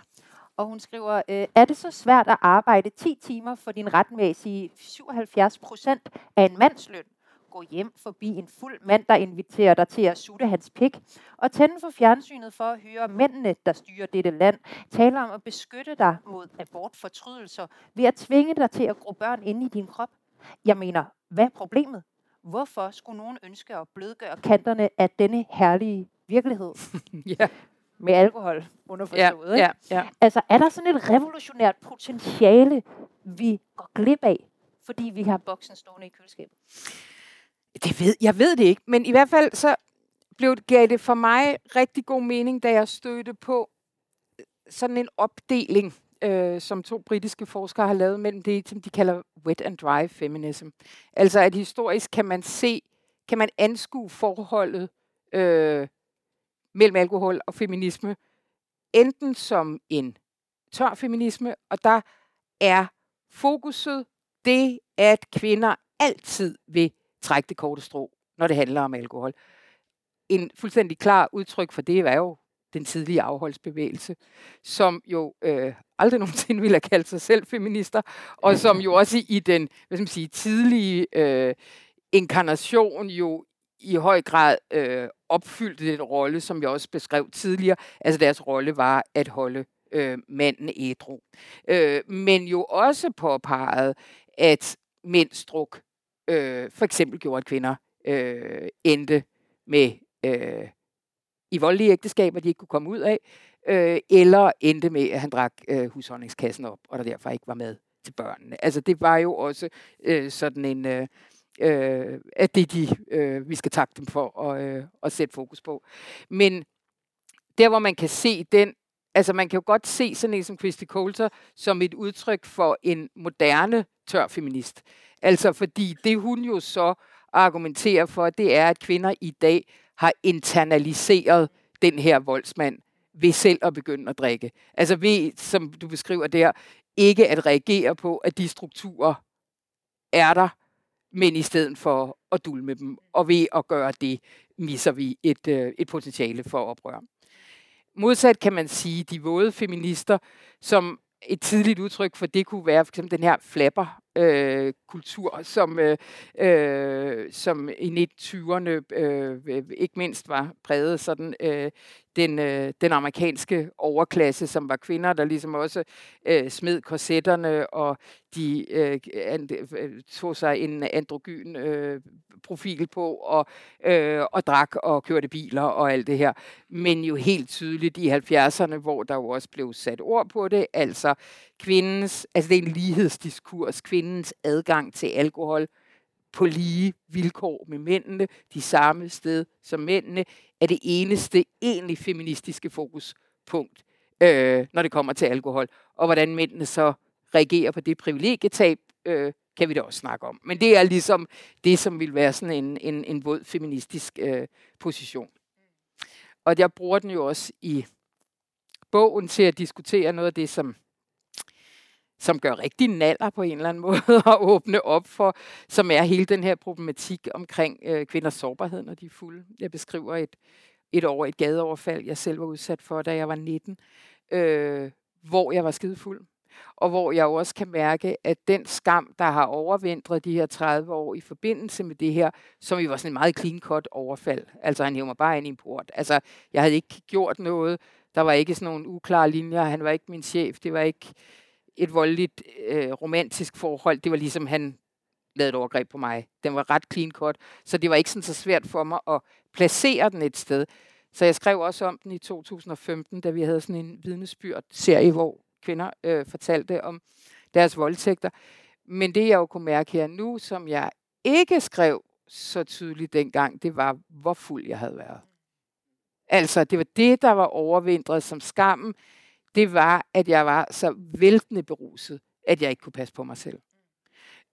Speaker 2: Og hun skriver, øh, er det så svært at arbejde 10 timer for din retmæssige 77 procent af en mandsløn? Gå hjem forbi en fuld mand, der inviterer dig til at sutte hans pik, og tænde for fjernsynet for at høre mændene, der styrer dette land, tale om at beskytte dig mod abortfortrydelser ved at tvinge dig til at gro børn ind i din krop. Jeg mener, hvad er problemet? Hvorfor skulle nogen ønske at blødgøre kanterne af denne herlige virkelighed? ja. Med alkohol underforstået. Ja, ja, ja. Altså, er der sådan et revolutionært potentiale, vi går glip af, fordi vi har boksen stående i køleskabet?
Speaker 3: Det ved, jeg ved det ikke, men i hvert fald så blev det, gav det for mig rigtig god mening, da jeg stødte på øh, sådan en opdeling, øh, som to britiske forskere har lavet mellem det, som de kalder wet and dry feminism. Altså at historisk kan man se, kan man anskue forholdet øh, mellem alkohol og feminisme, enten som en tør feminisme, og der er fokuset det, at kvinder altid vil trække det korte strå når det handler om alkohol. En fuldstændig klar udtryk for det er jo den tidlige afholdsbevægelse, som jo øh, aldrig nogensinde ville have kaldt sig selv feminister, og som jo også i den hvad skal man sige, tidlige øh, inkarnation jo i høj grad øh, opfyldte den rolle, som jeg også beskrev tidligere. Altså deres rolle var at holde øh, manden ædru. Øh, men jo også påpeget, at mændsdruk øh, for eksempel gjorde, at kvinder øh, endte med øh, i voldelige ægteskaber, de ikke kunne komme ud af, øh, eller endte med, at han drak øh, husholdningskassen op, og der derfor ikke var med til børnene. Altså det var jo også øh, sådan en, øh, øh, at det er de, øh, vi skal takke dem for at, øh, at sætte fokus på. Men der, hvor man kan se den, altså man kan jo godt se sådan en som Christy Coulter som et udtryk for en moderne tør feminist. Altså fordi det hun jo så argumenterer for, det er, at kvinder i dag har internaliseret den her voldsmand ved selv at begynde at drikke. Altså ved, som du beskriver der, ikke at reagere på, at de strukturer er der, men i stedet for at dulme dem. Og ved at gøre det, misser vi et, øh, et potentiale for oprør. Modsat kan man sige, de våde feminister, som et tidligt udtryk for det kunne være for eksempel den her flapper øh, kultur, som, øh, øh, som i 1920'erne øh, ikke mindst var præget sådan øh, den, øh, den amerikanske overklasse, som var kvinder, der ligesom også øh, smed korsetterne, og de øh, and, øh, tog sig en androgyn øh, profil på, og, øh, og drak og kørte biler og alt det her. Men jo helt tydeligt i 70'erne, hvor der jo også blev sat ord på det, altså kvindens, altså det er en lighedsdiskurs, kvindens adgang til alkohol, på lige vilkår med mændene, de samme sted som mændene, er det eneste egentlig feministiske fokuspunkt, øh, når det kommer til alkohol. Og hvordan mændene så reagerer på det privilegietab, øh, kan vi da også snakke om. Men det er ligesom det, som vil være sådan en, en, en våd feministisk øh, position. Og jeg bruger den jo også i bogen til at diskutere noget af det, som som gør rigtig naller på en eller anden måde at åbne op for, som er hele den her problematik omkring øh, kvinders sårbarhed, når de er fulde. Jeg beskriver et, et år, et gadeoverfald, jeg selv var udsat for, da jeg var 19, øh, hvor jeg var skide fuld. Og hvor jeg også kan mærke, at den skam, der har overvintret de her 30 år i forbindelse med det her, som jo var sådan en meget clean cut overfald. Altså han hævde mig bare ind i en port. Altså jeg havde ikke gjort noget. Der var ikke sådan nogle uklare linjer. Han var ikke min chef. Det var ikke et voldeligt øh, romantisk forhold. Det var ligesom, han lavede et overgreb på mig. Den var ret clean cut, så det var ikke sådan så svært for mig at placere den et sted. Så jeg skrev også om den i 2015, da vi havde sådan en vidnesbyrd-serie, hvor kvinder øh, fortalte om deres voldtægter. Men det, jeg jo kunne mærke her nu, som jeg ikke skrev så tydeligt dengang, det var, hvor fuld jeg havde været. Altså, det var det, der var overvintret som skammen det var, at jeg var så væltende beruset, at jeg ikke kunne passe på mig selv.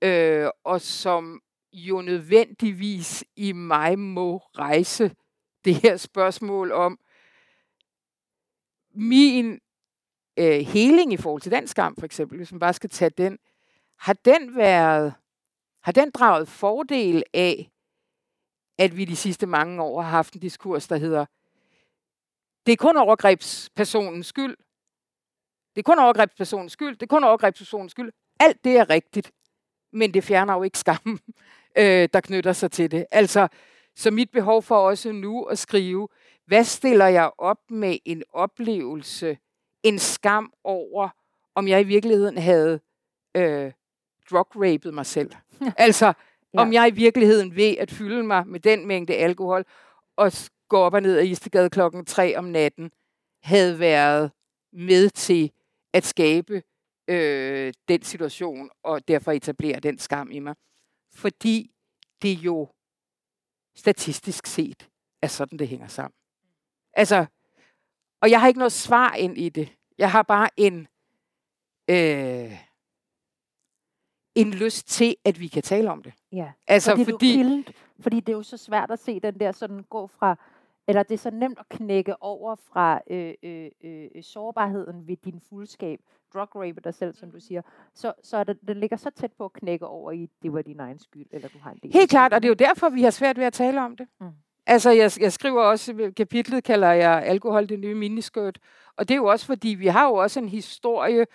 Speaker 3: Øh, og som jo nødvendigvis i mig må rejse det her spørgsmål om min øh, heling i forhold til den skam, for eksempel, hvis man bare skal tage den, har den været, har den draget fordel af, at vi de sidste mange år har haft en diskurs, der hedder, det er kun overgrebspersonens skyld, det er kun overgrebspersonens skyld. Det er kun overgrebspersonens skyld. Alt det er rigtigt, men det fjerner jo ikke skammen, øh, der knytter sig til det. Altså, så mit behov for også nu at skrive, hvad stiller jeg op med en oplevelse, en skam over, om jeg i virkeligheden havde øh, drug-rapet mig selv. altså, ja. om jeg i virkeligheden ved at fylde mig med den mængde alkohol, og gå op og ned ad Istegade klokken 3 om natten, havde været med til at skabe øh, den situation, og derfor etablere den skam i mig. Fordi det jo statistisk set er sådan, det hænger sammen. Altså, og jeg har ikke noget svar ind i det. Jeg har bare en, øh, en lyst til, at vi kan tale om det.
Speaker 2: Ja,
Speaker 3: altså,
Speaker 2: fordi,
Speaker 3: fordi,
Speaker 2: kilden, fordi det er jo så svært at se den der sådan gå fra eller det er så nemt at knække over fra øh, øh, øh, sårbarheden ved din fuldskab, drug rape dig selv, som du siger, så, så det, det ligger så tæt på at knække over i, det var din egen skyld, eller du har en del.
Speaker 3: Helt klart, og det er jo derfor, vi har svært ved at tale om det. Mm. Altså, jeg, jeg skriver også, kapitlet kalder jeg alkohol det nye miniskørt, og det er jo også fordi, vi har jo også en historie,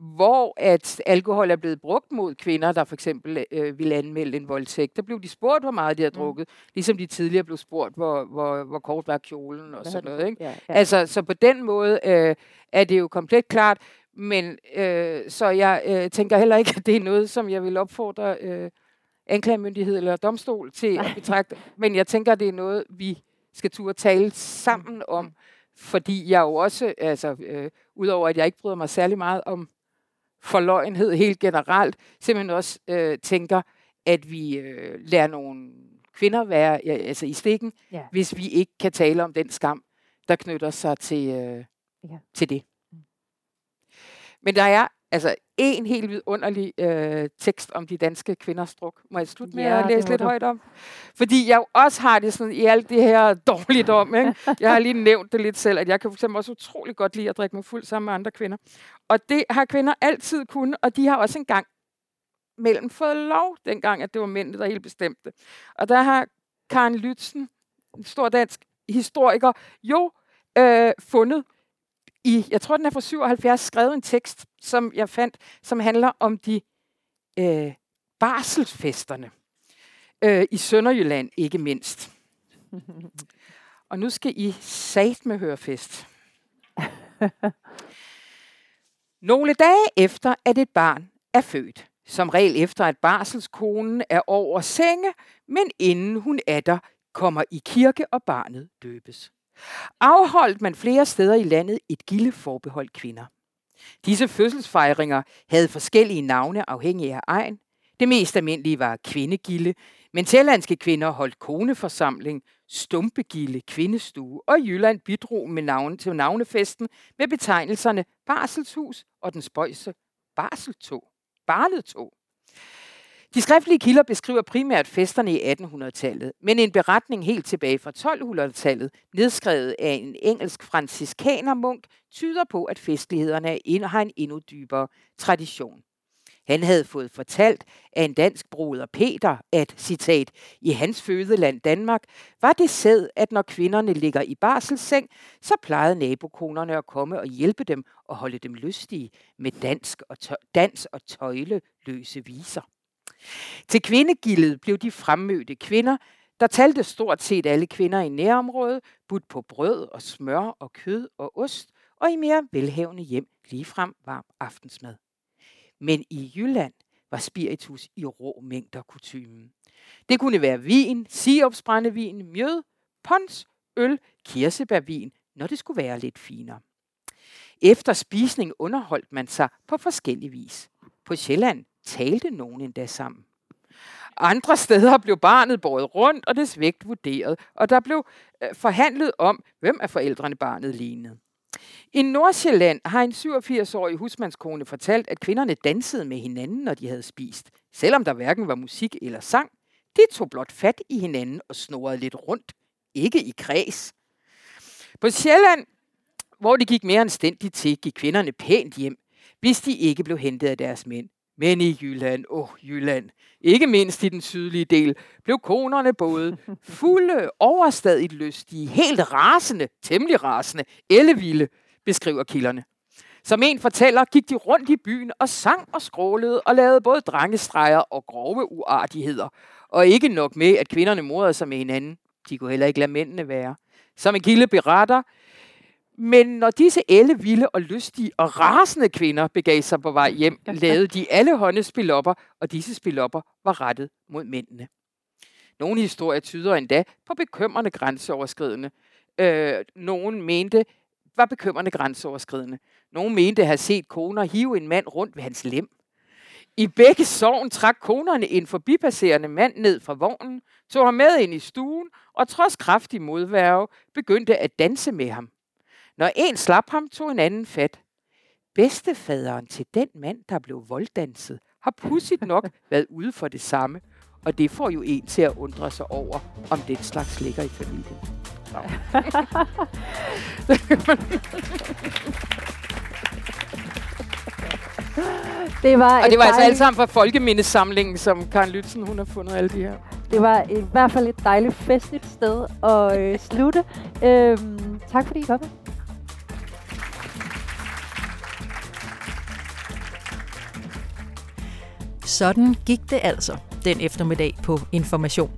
Speaker 3: hvor at alkohol er blevet brugt mod kvinder, der for eksempel øh, ville anmelde en voldtægt. Der blev de spurgt, hvor meget de har mm. drukket, mm. ligesom de tidligere blev spurgt, hvor, hvor, hvor kort var kjolen og sådan noget. Ikke? Ja, ja. Altså, så på den måde øh, er det jo komplet klart, men øh, så jeg øh, tænker heller ikke, at det er noget, som jeg vil opfordre øh, anklagemyndighed eller domstol til at betragte. Men jeg tænker, at det er noget, vi skal turde tale sammen om, mm. fordi jeg jo også, altså, øh, udover at jeg ikke bryder mig særlig meget om forløjenhed helt generelt, simpelthen også øh, tænker, at vi øh, lærer nogle kvinder være ja, altså i stikken, ja. hvis vi ikke kan tale om den skam, der knytter sig til, øh, ja. til det. Men der er altså en helt vidunderlig øh, tekst om de danske kvinders druk. Må jeg slutte med ja, at læse lidt du. højt om? Fordi jeg også har det sådan i alt det her dårligt om. Ikke? Jeg har lige nævnt det lidt selv, at jeg kan for også utrolig godt lide at drikke mig fuld sammen med andre kvinder. Og det har kvinder altid kunnet, og de har også engang mellem fået lov, dengang at det var mændene, der helt bestemte. Og der har Karen Lytzen, en stor dansk historiker, jo øh, fundet i, jeg tror den er fra 77, skrevet en tekst, som jeg fandt, som handler om de øh, barselsfesterne øh, i Sønderjylland, ikke mindst. Og nu skal I sat med høre fest. Nogle dage efter, at et barn er født, som regel efter at barselskonen er over senge, men inden hun er der, kommer i kirke og barnet døbes afholdt man flere steder i landet et gilde forbeholdt kvinder. Disse fødselsfejringer havde forskellige navne afhængig af egen. Det mest almindelige var kvindegilde, men tællandske kvinder holdt koneforsamling, stumpegilde, kvindestue, og Jylland bidrog med navn til navnefesten med betegnelserne Barselshus og den spøjse Barseltog. Barletog. De skriftlige kilder beskriver primært festerne i 1800-tallet, men en beretning helt tilbage fra 1200-tallet, nedskrevet af en engelsk franciskanermunk, tyder på, at festlighederne har en endnu dybere tradition. Han havde fået fortalt af en dansk broder Peter, at, citat, i hans fødeland Danmark, var det sæd, at når kvinderne ligger i barselsseng, så plejede nabokonerne at komme og hjælpe dem og holde dem lystige med dansk og dans og tøjleløse viser. Til kvindegildet blev de fremmødte kvinder, der talte stort set alle kvinder i nærområdet, budt på brød og smør og kød og ost, og i mere velhavende hjem ligefrem varm aftensmad. Men i Jylland var spiritus i rå mængder kutumen. Det kunne være vin, siopsbrændevin, mjød, pons, øl, kirsebærvin, når det skulle være lidt finere. Efter spisning underholdt man sig på forskellig vis. På Sjælland talte nogen endda sammen. Andre steder blev barnet båret rundt, og dets vægt vurderet, og der blev øh, forhandlet om, hvem af forældrene barnet lignede. I Nordsjælland har en 87-årig husmandskone fortalt, at kvinderne dansede med hinanden, når de havde spist, selvom der hverken var musik eller sang. De tog blot fat i hinanden og snorede lidt rundt, ikke i kreds. På Sjælland, hvor det gik mere anstændigt til, gik kvinderne pænt hjem, hvis de ikke blev hentet af deres mænd. Men i Jylland, åh oh, Jylland, ikke mindst i den sydlige del, blev konerne både fulde, overstadigt lystige, helt rasende, temmelig rasende, ellevilde, beskriver kilderne. Som en fortæller, gik de rundt i byen og sang og skrålede og lavede både drengestreger og grove uartigheder. Og ikke nok med, at kvinderne morede sig med hinanden. De kunne heller ikke lade mændene være. Som en kilde beretter, men når disse elle vilde og lystige og rasende kvinder begav sig på vej hjem, lavede de alle hånde spilopper, og disse spilopper var rettet mod mændene. Nogle historier tyder endda på bekymrende grænseoverskridende. Øh, nogen mente, var bekymrende grænseoverskridende. Nogle mente at have set koner hive en mand rundt ved hans lem. I begge sovn trak konerne en forbipasserende mand ned fra vognen, tog ham med ind i stuen og trods kraftig modværge begyndte at danse med ham. Når en slap ham, tog en anden fat. Bedstefaderen til den mand, der blev volddanset, har pudsigt nok været ude for det samme, og det får jo en til at undre sig over, om den slags ligger i familien.
Speaker 4: Det var,
Speaker 3: Og det var altså alt sammen fra Folkemindesamlingen, som Karen Lytzen, hun har fundet alle de her.
Speaker 4: det var i hvert fald et dejligt festligt sted at øh, slutte. Øhm, tak fordi I kom.
Speaker 2: Sådan gik det altså den eftermiddag på Information,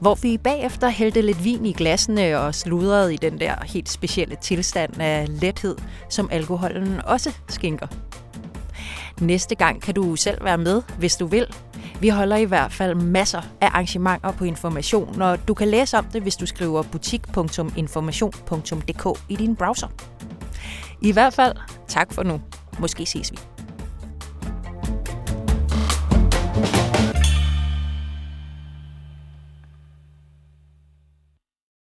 Speaker 2: hvor vi bagefter hældte lidt vin i glassene og sludrede i den der helt specielle tilstand af lethed, som alkoholen også skinker. Næste gang kan du selv være med, hvis du vil. Vi holder i hvert fald masser af arrangementer på Information, og du kan læse om det, hvis du skriver butik.information.dk i din browser. I hvert fald, tak for nu. Måske ses vi.